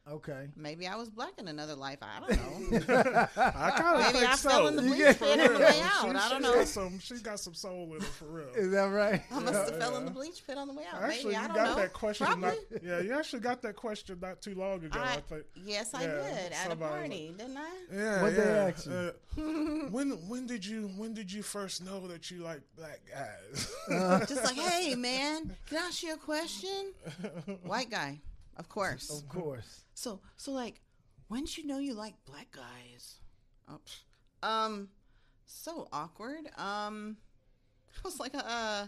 Okay. Maybe I was black in another life. I don't know. [laughs] I kind of Maybe think I so. fell in the You bleach get- pit on the way out. She, I don't she's know. Got some, she's got some soul in her for real. Is that right? I must have fell in the bleach pit on the way out. Actually, Maybe I you don't got know. that question. Probably. Not, yeah, you actually got that question not too long ago. I, I, think. yes, I yeah, did at a somebody- party, didn't I? Yeah, What'd they yeah. ask you? Uh, [laughs] when when did you when did you first know that you like black guys? Uh, [laughs] Just like, hey man, can I ask you a question? White guy, of course. of course. So, so like, when did you know you like black guys? Oh, um, so awkward. Um, [laughs] I was like, uh,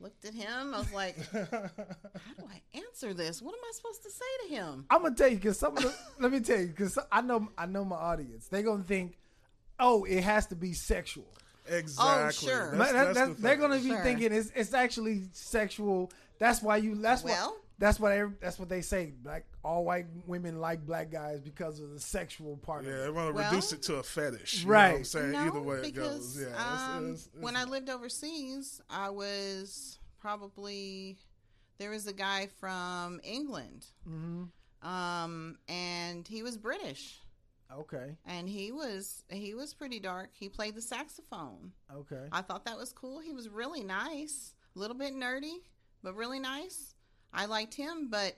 looked at him. I was like, [laughs] how do I answer this? What am I supposed to say to him? I'm gonna tell you because some of the. [laughs] let me tell you because I know I know my audience. They gonna think, oh, it has to be sexual. exactly. Oh, sure. That's, That- that- that's the they're gonna be Sure. thinking it's it's actually sexual. That's why you. That's Well- what. That's what. every- That's what they say. Like all white women like black guys because of the sexual part Yeah, of they want to Well- reduce it to a fetish. You Right. Know what I'm saying no, either way it because goes. Yeah. it's- um, it's- it's- when I lived overseas, I was probably there was a guy from England, Mm-hmm. um, and he was British, Okay. and he was he was pretty dark. He played the saxophone. Okay. I thought that was cool. He was really nice, a little bit nerdy, but really nice. I liked him, but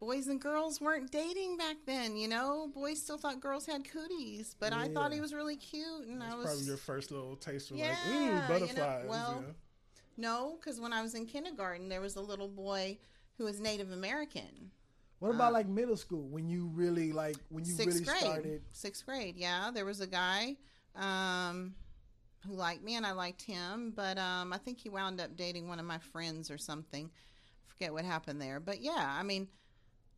boys and girls weren't dating back then. You know, boys still thought girls had cooties, but I thought he was really cute, and That's I was probably your first little taste of Yeah, like, you know, butterflies. well, yeah. No, because when I was in kindergarten, there was a little boy who was Native American. What about like middle school when you really like when you Sixth really grade. started? Sixth grade, yeah. There was a guy um, who liked me, and I liked him, but um, I think he wound up dating one of my friends or something. Forget what happened there, but yeah, I mean,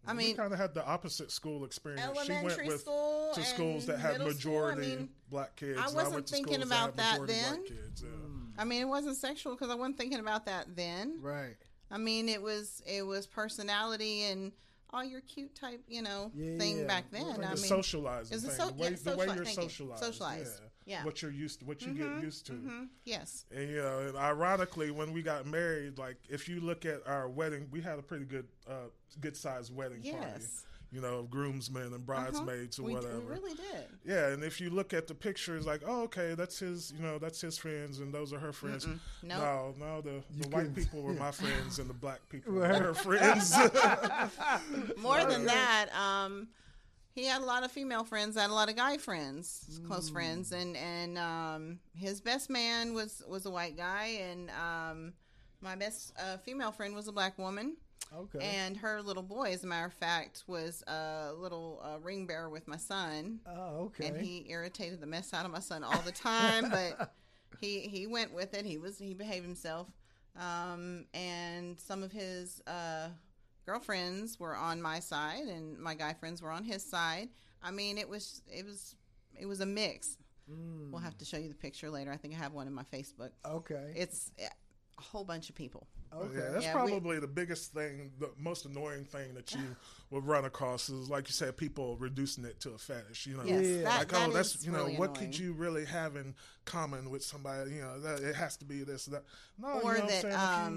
I we mean, kind of had the opposite school experience. she elementary went with school to schools that had middle school, I majority mean, black kids. I wasn't went thinking schools about that, that then. Kids, yeah. I mean, it wasn't sexual because I wasn't thinking about that then. Right. I mean, it was it was personality and all your cute type, you know, Yeah, thing yeah. back then. Like I the mean, socializing it's a thing, so- the way, yeah, the way you're thank you. socialized, Socialized. Yeah. what you're used to, what you Mhm, get used to. mhm, yes. And you know, and ironically, when we got married, like if you look at our wedding, we had a pretty good, uh, good sized wedding party. Yes. You know, of groomsmen and Uh-huh. bridesmaids or we, whatever. we really did. Yeah, and if you look at the pictures, like, oh, okay, that's his, you know, that's his friends, and those are her friends. Nope. No, no, the, the white people were my [laughs] friends, and the black people [laughs] were her friends. [laughs] More than that, um, he had a lot of female friends, had a lot of guy friends, close friends, and and um, his best man was was a white guy, and um, my best uh, female friend was a black woman, Okay. and her little boy, as a matter of fact, was a little uh, ring bearer with my son, oh, okay. and he irritated the mess out of my son all the time, [laughs] but he he went with it. He was he behaved himself, um, and some of his uh, girlfriends were on my side, and my guy friends were on his side. I mean, it was it was it was a mix. Mm, We'll have to show you the picture later. I think I have one in my Facebook. okay. It's a whole bunch of people. Okay. Yeah, that's Yeah, we- probably the biggest thing, the most annoying thing that you [sighs] will run across is, like you said, people reducing it to a fetish. You know, Yes, Yeah. that, like that oh, that's you know, really what annoying. could you really have in common with somebody? You know, that it has to be this, that. No, or you know that saying?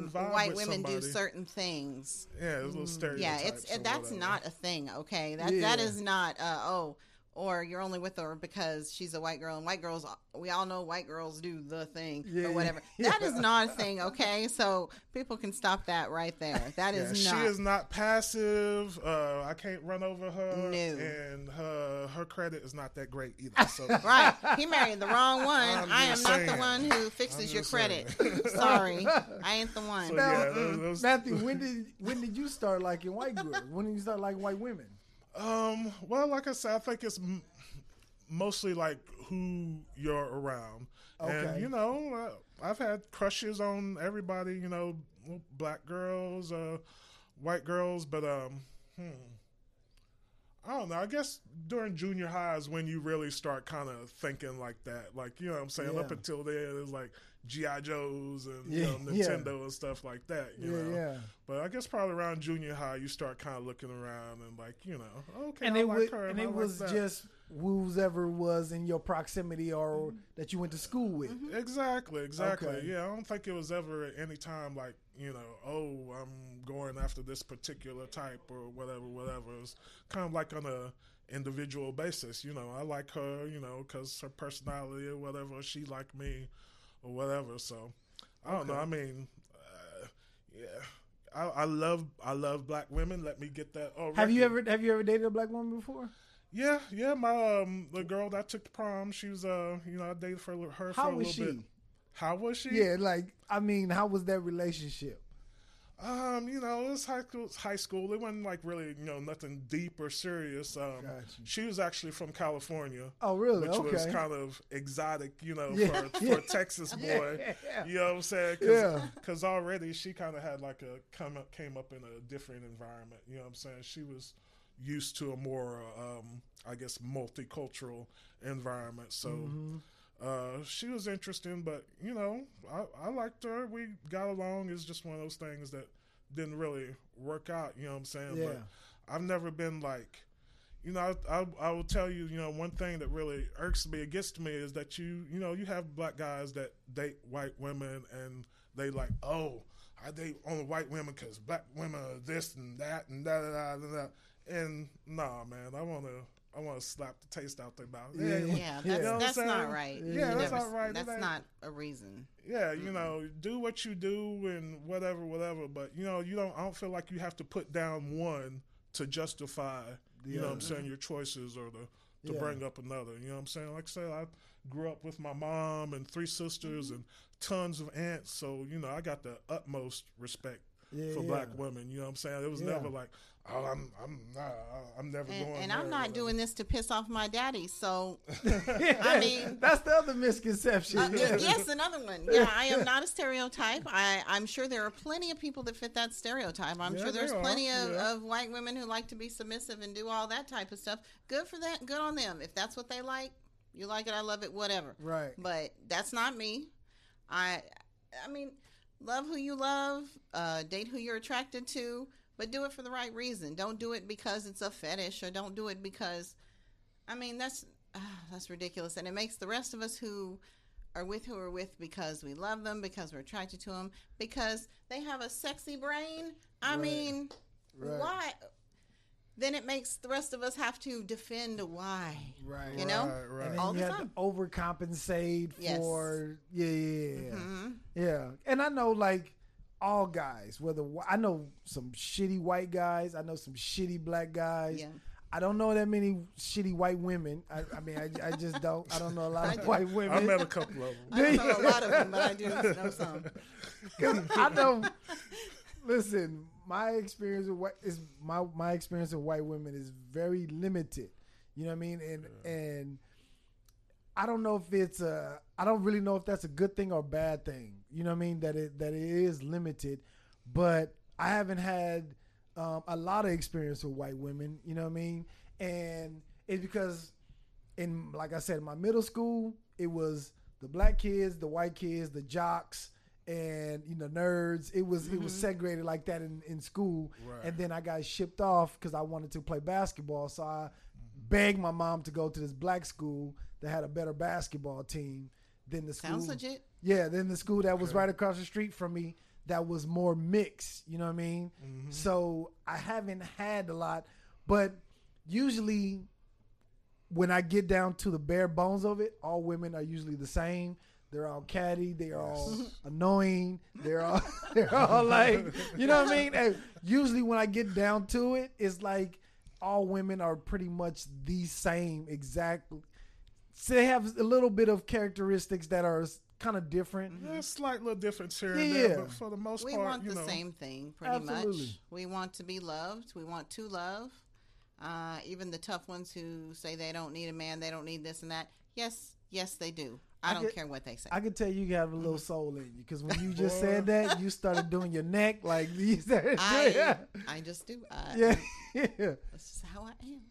If you um, white with women do certain things. Yeah, there's little stereotypes. Yeah, it's that's not a thing. Okay, that that Yeah. is not. Uh, oh, or you're only with her because she's a white girl, and white girls. We all know white girls do the thing Yeah, or whatever. yeah. [laughs] That is not a thing. Okay, so people can stop that right there. [laughs] That Yeah, is she is not passive. Uh, I can't run over her, No. and her her credit is not that great either. [laughs] So Right, he married the wrong one. I'm I am just not the one who fixes your just credit. Sorry, I ain't the one. So, Now, yeah, those- those- Matthew, when did when did you start liking white girls? When did you start liking white women? Um, well, like I said, I think it's m- mostly like who you're around. Okay. And, you know, uh, I've had crushes on everybody, you know, black girls, uh, white girls, but, um, hmm. Don't know. I guess during junior high is when you really start kind of thinking like that. Like, you know what I'm saying? Up until then, it's like G.I. Joes and, Yeah, you know, yeah. Nintendo and stuff like that, you yeah, know? yeah. But I guess probably around junior high, you start kind of looking around and like, you know, okay, and I it like was her, and I it like was that. just whoever was in your proximity or that you went to school with. exactly, exactly. Okay. Yeah, I don't think it was ever at any time like, you know, oh, I'm going after this particular type or whatever, whatever. It's kind of like on a individual basis. You know, I like her, you know, because her personality or whatever. She like me or whatever. So I don't know. I mean, uh, yeah. I, I love I love black women. Let me get that. Oh, Have you ever have you ever dated a black woman before? Yeah, yeah. My um, the girl that I took the prom, she was uh, you know, I dated for a little- her How for a little she? bit. How was she? Yeah, like I mean, how was that relationship? Um, you know, it was high school. High school. It wasn't like really, you know, nothing deep or serious. Um, Gotcha. she was actually from California, Oh, really? which was kind of exotic, you know, Yeah, for, for a Texas [laughs] boy. Yeah. You know what I'm saying? Cause, Yeah. 'cause already she kind of had like a come up, came up in a different environment. You know what I'm saying? She was used to a more, um, I guess, multicultural environment. So Mm-hmm. Uh, she was interesting, but you know, I, I liked her. We got along. It's just one of those things that didn't really work out. You know what I'm saying? Yeah. But I've never been like. You know, I, I I will tell you, you know, one thing that really irks me, against me, is that you, you know, you have black guys that date white women, and they like, oh, I date only white women because black women are this and that and da da da da. da. And nah, man, I wanna I wanna slap the taste out their mouth. Yeah. Yeah, You that's know that's not right. Yeah, You that's never- not right. That's ain't- not a reason. Yeah, you know, do what you do and whatever, whatever. But you know, you don't. I don't feel like you have to put down one to justify. You know, what I'm saying your choices or to to Yeah. bring up another. You know, what I'm saying. Like I said, I grew up with my mom and three sisters Mm-hmm. and tons of aunts. So you know, I got the utmost respect Yeah, for yeah. black women. You know what I'm saying? It was Yeah. never like, oh, I'm I'm not, I'm never And, going. and there I'm not doing this to piss off my daddy. So [laughs] I mean- that's the other misconception. Uh, yeah. [laughs] yes, another one. Yeah, I am not a stereotype. I, I'm sure there are plenty of people that fit that stereotype. I'm Yeah, sure there's there are, plenty of, yeah. of white women who like to be submissive and do all that type of stuff. Good for that. Good on them. If that's what they like, you like it, I love it, whatever. Right. But that's not me. I, I mean, love who you love, uh, date who you're attracted to, but do it for the right reason. Don't do it because it's a fetish, or don't do it because, I mean, that's ah, that's ridiculous, and it makes the rest of us who are with who are with because we love them, because we're attracted to them, because they have a sexy brain. I Right. mean, Right. why? Then it makes the rest of us have to defend why. Right. You know? Right, right. And then All you the have time. to overcompensate Yes. for yeah, yeah, yeah. Mhm. Yeah, and I know like all guys, whether I know some shitty white guys, I know some shitty black guys. Yeah. I don't know that many shitty white women. I, I mean, I, I just don't. I don't know a lot of white women. I met a couple of them. I know a lot of them, but I do know some. [laughs] 'Cause I know. Listen, my experience with white is my my experience with white women is very limited. You know what I mean? And and I don't know if it's a. I don't really know if that's a good thing or a bad thing. You know what I mean? That it that it is limited, but I haven't had um, a lot of experience with white women. You know what I mean? And it's because in like I said, in my middle school, it was the black kids, the white kids, the jocks, and you know nerds. It was it was segregated like that in, in school. Right. And then I got shipped off because I wanted to play basketball. So I begged my mom to go to this black school that had a better basketball team than the school. Sounds legit. Yeah, then the school that was right across the street from me that was more mixed, you know what I mean? Mm-hmm. So I haven't had a lot, but usually when I get down to the bare bones of it, all women are usually the same. They're all catty, they're all [laughs] annoying, they're all [laughs] [laughs] they're all like you know what I mean? And usually when I get down to it, it's like all women are pretty much the same exactly. So they have a little bit of characteristics that are kind of different. There's slight little difference here and Yeah. there, but for the most We part, we want you the know, same thing, pretty Absolutely. much. We want to be loved. We want to love. Uh, even the tough ones who say they don't need a man, they don't need this and that. Yes, yes, they do. I, I don't get- care what they say. I can tell you you have a little soul in you because when you just said that, you started doing your neck like [laughs] you started. I, yeah, I just do. I, yeah, [laughs] yeah. That's just how I am.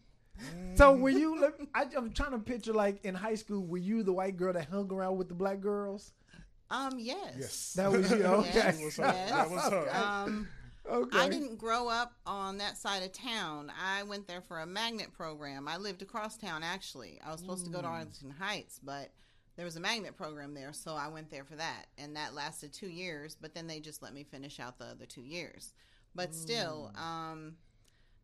So were you? look, I, I'm trying to picture like in high school. Were you the white girl that hung around with the black girls? Um, yes. yes, That was you. Okay. Yes, was her. yes. That was her. Um, Okay. I didn't grow up on that side of town. I went there for a magnet program. I lived across town, actually. I was supposed to go to Arlington Heights, but there was a magnet program there, so I went there for that. And that lasted two years, but then they just let me finish out the other two years. But still, um,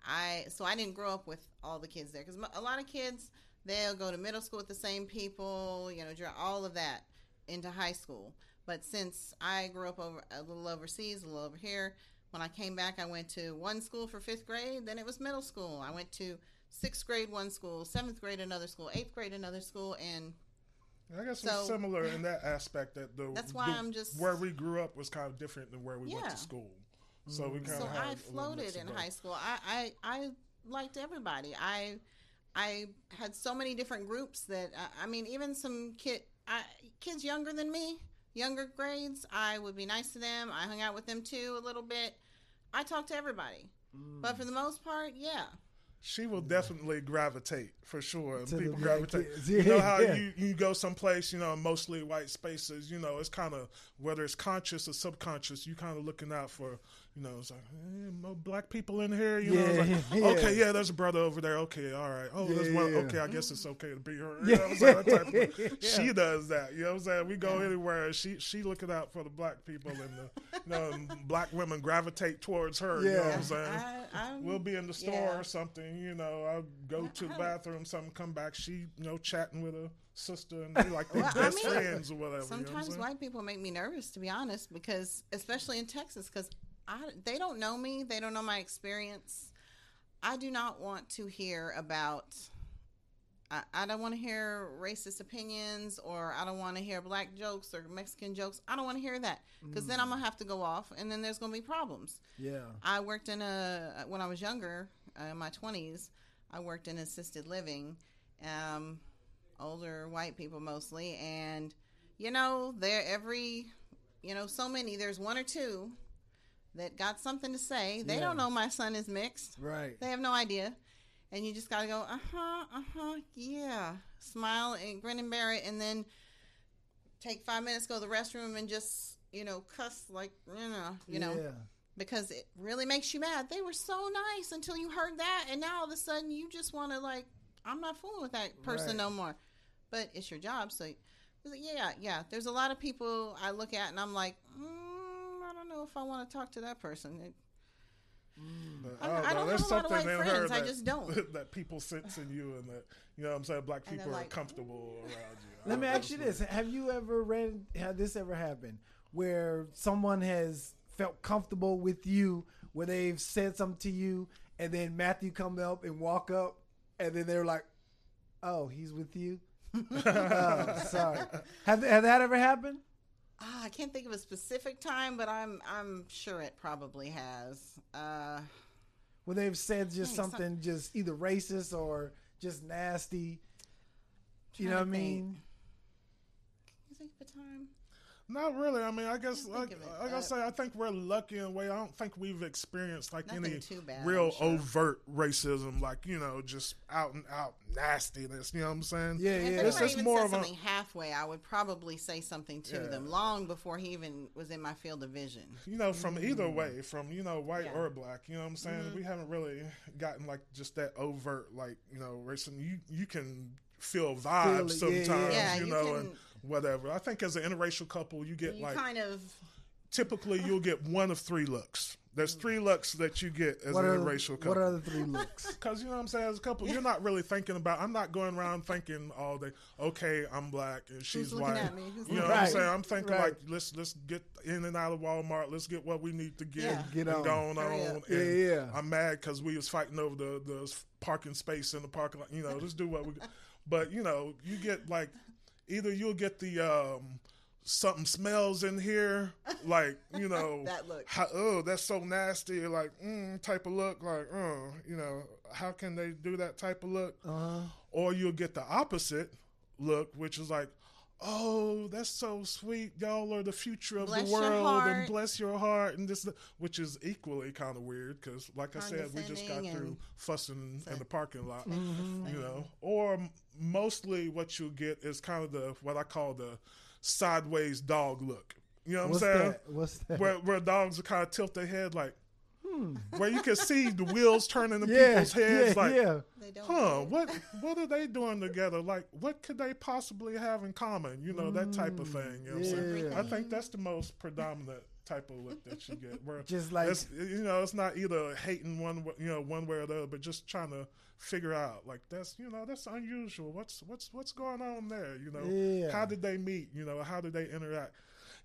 I so I didn't grow up with all the kids there because a lot of kids they'll go to middle school with the same people, you know, dr- all of that into high school. But since I grew up over a little overseas, a little over here, when I came back, I went to one school for fifth grade. Then it was middle school. I went to sixth grade one school, seventh grade another school, eighth grade another school, and I guess So- it's similar in [sighs] that aspect that the That's why the- I'm just- where we grew up was kind of different than where we went to school. So we mm-hmm. kind so of had I a floated in high school. I, I I liked everybody. I I had so many different groups that I, I mean, even some kid I, kids younger than me, younger grades. I would be nice to them. I hung out with them too a little bit. I talked to everybody, mm. but for the most part, yeah. She will definitely gravitate for sure. To People black gravitate. kids. You know [laughs] how yeah. you, you go someplace, you know, mostly white spaces. You know, it's kind of whether it's conscious or subconscious. You kind of looking out for, you know, it's like eh, no black people in here. You know, it's like, Yeah, [laughs] yeah. okay, yeah, there's a brother over there. Okay, all right. Oh, there's one. yeah. Okay, I guess it's okay to be her. You know what I'm saying? That type of- [laughs] She does that. You know what I'm saying? We go anywhere. She she looking out for the black people, and the you know, and black women gravitate towards her. You know what Yeah. I'm saying? I, I'm, We'll be in the store Yeah. or something, you know. I'll go to the bathroom, something, come back. She, you know, chatting with her sister, and [laughs] they like they Well, I mean, friends or whatever. you know what Sometimes white people make me nervous, to be honest, because especially in Texas, because I they don't know me, they don't know my experience. I do not want to hear about I, I don't want to hear racist opinions or I don't want to hear black jokes or Mexican jokes. I don't want to hear that because then I'm gonna have to go off and then there's gonna be problems. Yeah. I worked in a when I was younger, uh, in my twenties. I worked in assisted living, um, older white people mostly, and you know, they're every, you know, so many. There's one or two that got something to say. They Yeah. don't know my son is mixed. Right. They have no idea, and you just gotta go, uh huh, uh huh, yeah, smile and grin and bear it, and then take five minutes, go to the restroom, and just you know cuss like you know, you know Yeah. because it really makes you mad. They were so nice until you heard that, and now all of a sudden you just want to like, I'm not fooling with that person Right. no more. But it's your job, so yeah, yeah. There's a lot of people I look at and I'm like, mm, I don't know if I want to talk to that person. It, mm. But, I- don't oh, I know, don't there's have a lot of something white in friends, her I just don't. [laughs] that people sense in you, and that you know, what I'm saying black people they're comfortable around you. [laughs] Let me ask you this: Have you ever read? Had this ever happened where someone has felt comfortable with you, where they've said something to you, and then Matthew come up and walk up, and then they're like, "Oh, he's with you." [laughs] oh, sorry. Have, have that ever happened? Ah, I can't think of a specific time, but I'm I'm sure it probably has. Uh, Where they've said just Thanks. something just either racist or just nasty. You know what I Trying to think. mean? can you think of a time? Not really. I mean, I guess like, it, like I uh, say, I think we're lucky in a way. I don't think we've experienced like any too bad, real sure. overt racism, like you know, just out and out nastiness. You know what I'm saying? Yeah, If yeah. anyone It's just even more said of a- something halfway, I would probably say something to Yeah. them long before he even was in my field of vision. You know, from either way, from you know, white. Yeah. Mm-hmm. or black. You know what I'm saying? We haven't really gotten like just that overt, like you know, racism. You you can feel vibes Feel it, yeah, sometimes. yeah. Yeah, you you know, can- and whatever. I think as an interracial couple, you get You like kind of typically you'll get one of three looks. There's mm. three looks that you get as What an are, interracial couple. what are the three looks? [laughs] Because you know what I'm saying, as a couple, you're not really thinking about. I'm not going around thinking all day. Okay, I'm black and she's looking white. at me? Who's you know looking what I'm saying? I'm thinking Right. like let's let's get in and out of Walmart. Let's get what we need to get. Yeah. Get and on. going on. And Yeah, yeah. I'm mad because we was fighting over the the parking space in the parking lot. You know, let's do what we. [laughs] But you know, you get like either you'll get the um something smells in here, [laughs] like you know That look. how, oh, that's so nasty, like mm, type of look, like oh, you know, how can they do that type of look? Uh-huh. Or you'll get the opposite look, which is like, oh, that's so sweet, y'all are the future of Bless the your world, and bless your heart, and this, which is equally kind of weird because, like I said, we just got through and- fussing in the parking lot, [laughs] Mm-hmm. you know. Or mostly, what you'll get is kind of the what I call the sideways dog look. You know what What's I'm saying? that? What's that? where where dogs will kind of tilt their head like, where you can see the wheels turning in Hmm. yeah, people's heads yeah, like, yeah. They don't. huh, what what are they doing together? Like, what could they possibly have in common? You know, that type of thing. You know what I'm saying? Yeah. I think that's the most predominant type of look that you get. [laughs] Where Just like- it's, you know, it's not either hating one you know one way or the other, but just trying to figure out like that's you know that's unusual. What's what's what's going on there? You know, Yeah. how did they meet? You know, how did they interact?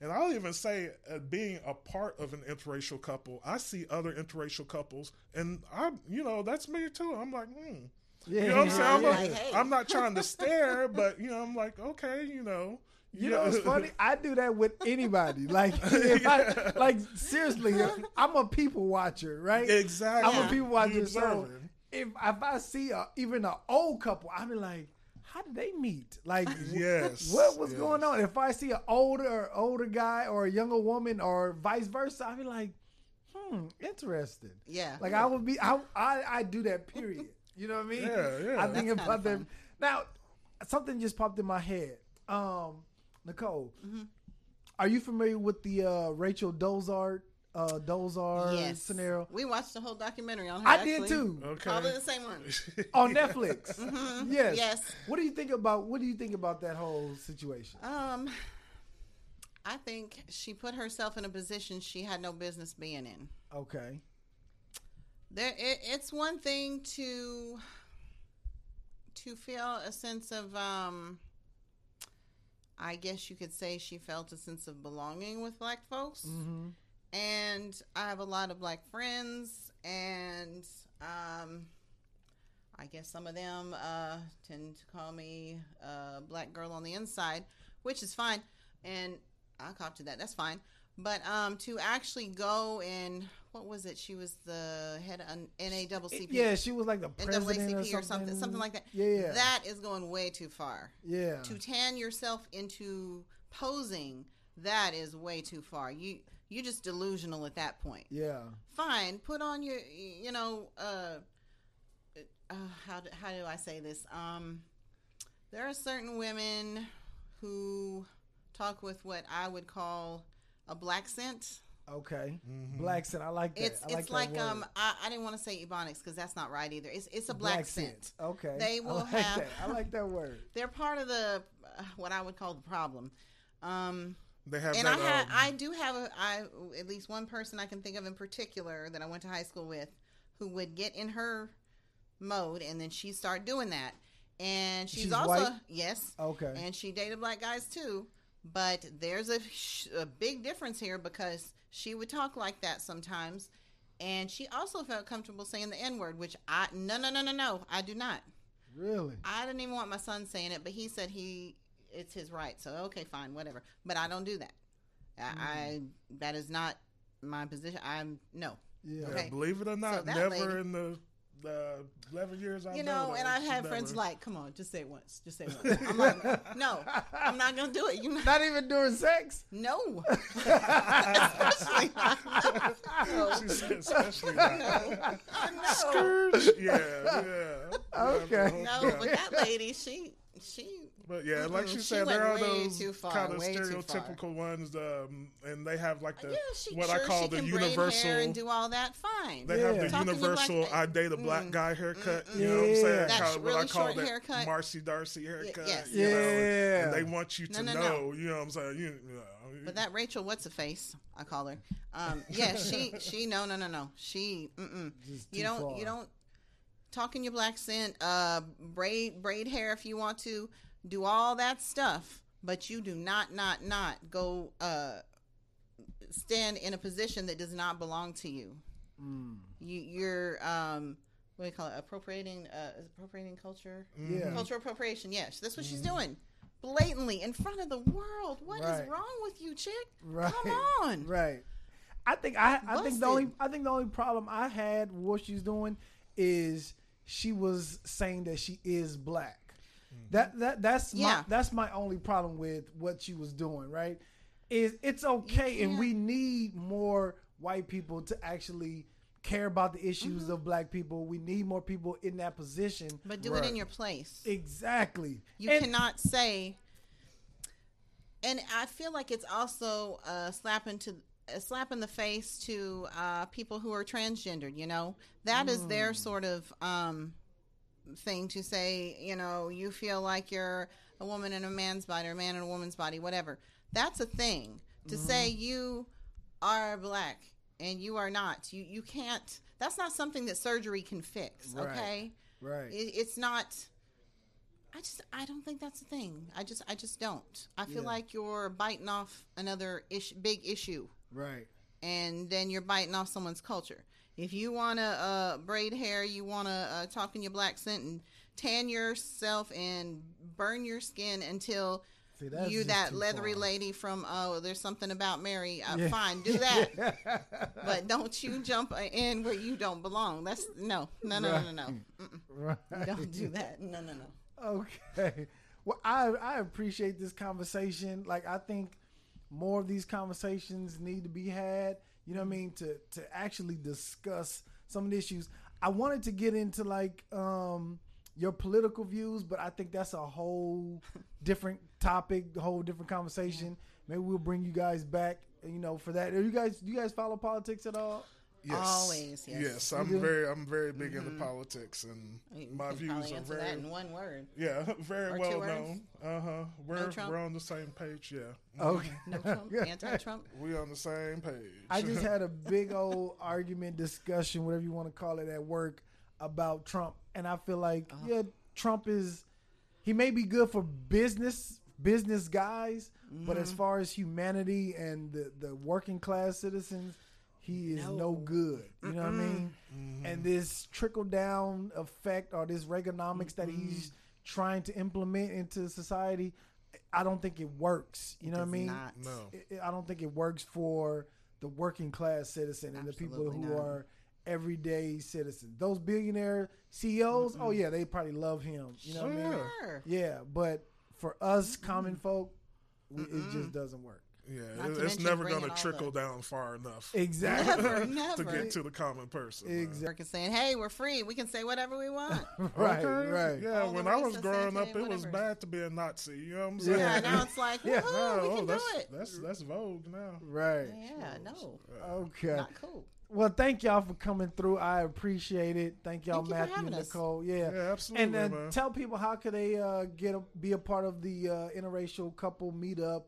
And I'll even say, uh, being a part of an interracial couple, I see other interracial couples, and I, you know, that's me too. I'm like, hmm. Yeah, You know what I'm saying? I'm, yeah, not- Like, hey. I'm not trying to stare, but you know, I'm like, okay, you know. You yeah. know what's funny? [laughs] I do that with anybody. Like, [laughs] if I, like seriously, I'm a people watcher, right? Exactly. I'm a people watcher. You So if if I see a, even an old couple, I be like, how did they meet? Like, [laughs] Yes, what was yes. going on? If I see an older older guy or a younger woman or vice versa, I be like, hmm, interesting. Yeah. Like I would be, I I, I do that. Period. You know what I mean? Yeah, yeah. I think That's about kinda that. fun. Now, something just popped in my head. Um, Nicole, Mm-hmm. are you familiar with the uh, Rachel Dolezal uh, Dolezal yes. scenario We watched the whole documentary on her. I actually. did too. Okay. Probably the same one. [laughs] on Netflix? [laughs] Yes. Yes. What do you think about What do you think about that whole situation? Um, I think she put herself in a position she had no business being in. Okay. There, it, it's one thing to to feel a sense of, um, I guess you could say she felt a sense of belonging with black folks. Mm-hmm. And I have a lot of black friends, and um, I guess some of them uh, tend to call me a black girl on the inside, which is fine, and I'll cop to that. That's fine. But um, to actually go and what was it? She was the head of NAACP. Yeah, she was like the president or NAACP something. or something, something like that. Yeah, yeah. That is going way too far. yeah. To tan yourself into posing, that is way too far. You you're just delusional at that point. yeah. Fine, put on your, you know, uh, uh, how do, how do I say this? Um, there are certain women who talk with what I would call a black scent. Okay. Mm-hmm. Black scent. I like that. It's I like it's that like word. um I, I didn't want to say ebonics because that's not right either. It's it's a black, scent. Okay. They I will like have- That. I like that word. They're part of the uh, what I would call the problem. Um, They have and that. I had um, I do have a I at least one person I can think of in particular that I went to high school with who would get in her mode and then she start doing that. And she's, She's also white? yes, Okay. and she dated black guys too. But there's a, a big difference here because she would talk like that sometimes, and she also felt comfortable saying the N word, which I no no no no no I do not. really? I didn't even want my son saying it, but he said he it's his right. So okay, fine, whatever. But I don't do that. I, mm. I that is not my position. I'm no. Yeah. yeah, okay. believe it or not, that never lady- in the the eleven years I You know, and I have had friends like, "Come on, just say it once, just say it once." [laughs] I'm like, "No, I'm not gonna do it." You know, Not even during sex. no, [laughs] especially not. No. She said, especially that. no. Scourge. Yeah, yeah. [laughs] Okay. No, but that lady, she she But yeah, like Mm-mm, she she said, went there are those far, kind of way too far. stereotypical ones, um, and they have like the yeah, she what sure I call she the can braid hair universal. and do all that. Fine. They Yeah. have the Talking to universal black- "I date a black Mm. guy" haircut. Mm-mm. You know what I'm saying? Yeah. That Kinda what I call short that haircut. Marcy Darcy haircut. yes. you know, Yeah. and they want you to No, no, know. no. You know what I'm saying? You, you know, But that Rachel, what's a face? I call her. Um, yeah, [laughs] she she no no no no. She mm-mm. You don't far. you don't talk in your black scent. Uh, braid braid hair if you want to. Do all that stuff, but you do not not not go uh stand in a position that does not belong to you. Mm. You you're um what do you call it? Appropriating uh appropriating culture. Yeah. Cultural appropriation. Yes, that's what she's doing. Blatantly in front of the world. What is Right. wrong with you, chick? Right. Come on. Right. I think I I think the only I think the only problem I had with what she's doing is she was saying that she is black. That that that's Yeah. my that's my only problem with what she was doing, right? Is it's okay and we need more white people to actually care about the issues Mm-hmm. of black people. We need more people in that position. But do it in your place. Exactly. You And- cannot say. And I feel like it's also a slap into a slap in the face to uh, people who are transgendered. You know, that is Mm. their sort of um, thing to say. You know, you feel like you're a woman in a man's body or a man in a woman's body, whatever. That's a thing to say Mm-hmm. you are black and you are not. You you can't. That's not something that surgery can fix. Right. Okay. Right. It, it's not. I just I don't think that's a thing. I just I just don't. I feel Yeah. like you're biting off another ish, big issue, right. and then you're biting off someone's culture. If you want to uh, braid hair, you want to uh, talk in your black scent and tan yourself and burn your skin until See, you that leathery far. lady from oh there's something about Mary. Uh, Yeah. Fine, do [laughs] that, but don't you jump in where you don't belong. That's no no no no no no. Right. Don't do that. No no no. Okay. Well, I I appreciate this conversation. Like I think more of these conversations need to be had. You know what I mean? To to actually discuss some of the issues. I wanted to get into like um your political views, but I think that's a whole [laughs] different topic, a whole different conversation. Maybe we'll bring you guys back, you know, for that. Are you guys do you guys follow politics at all? Yes. Always, yes. Yes, I'm do? very, I'm very big into politics, and my can views are answer very, that in one word. yeah, [laughs] very Or well known. Uh huh. We're Trump? we're on the same page. Yeah. Okay. No Trump, [laughs] anti-Trump. We on the same page. I just [laughs] had a big old argument, discussion, whatever you want to call it, at work about Trump, and I feel like Uh-huh. yeah, Trump is he may be good for business business guys, but Mm-hmm. as far as humanity and the the working class citizens, he is no, No. good. You know what I mean? And this trickle down effect or this Reaganomics that he's trying to implement into society, I don't think it works. You know what I mean? not. No. it- I don't think it works for the working class citizen and the people who not. are everyday citizens. Those billionaire CEOs, oh yeah, they probably love him. You know what I mean? Yeah. Sure. Yeah, but for us common folk, we, it just doesn't work. Yeah, it- it's never going to trickle the- down far enough Exactly. [laughs] Never, to get to the common person. exactly. Saying, "Hey, we're free. We can say whatever we want." [laughs] Right, Okay. right. Yeah, All when I was growing up, anti- it was bad to be a Nazi. You know what I'm saying? yeah, now it's like, [laughs] Yeah. No, we oh, can that's, do it. that's that's Vogue now. Right. Yeah, no, Okay. not cool. Well, thank y'all for coming through. I appreciate it. Thank y'all, Thank Matthew and. Nicole. Yeah. Yeah, absolutely, And uh, man. tell people how could they uh, get a, be a part of the uh, interracial couple meetup?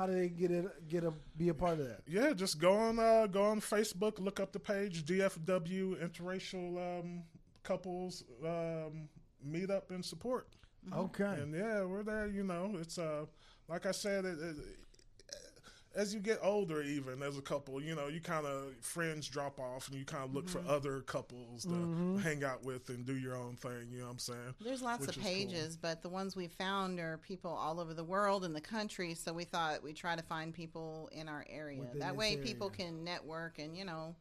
How do they get it? Get a be a part of that? Yeah, just go on uh, go on Facebook, look up the page DFW Interracial um, Couples um, Meetup and Support. Okay. And yeah, we're there. You know, it's uh, like I said, it, it, as you get older, even as a couple, you know, you kind of friends drop off, and you kind of look for mm-hmm. other couples to mm-hmm. hang out with and do your own thing. You know what I'm saying? There's lots Which of is cool. pages, but the ones we found are people all over the world and the country. So we thought we'd try to find people in our area. Within that way, area. people can network and you know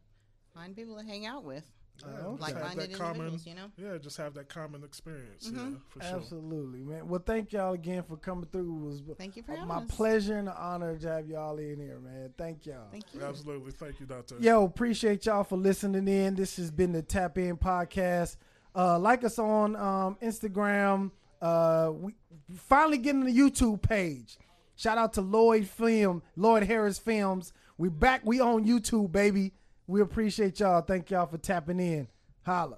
find people to hang out with, Oh, Yeah, okay. just have like-minded that common, individuals. You know. yeah, just have that common experience. Mm-hmm. Yeah, for sure. Absolutely, man. Well, thank y'all again for coming through. It was Thank you for uh, my pleasure and honor to have y'all in here, man. Thank y'all. Thank you. Absolutely. Thank you, Doctor. Yo, appreciate y'all for listening in. This has been the Tap In Podcast. Uh, like us on um, Instagram. Uh, we finally getting the YouTube page. Shout out to Lloyd Film, Lloyd Harris Films. We back. We on YouTube, baby. We appreciate y'all. Thank y'all for tapping in. Holla.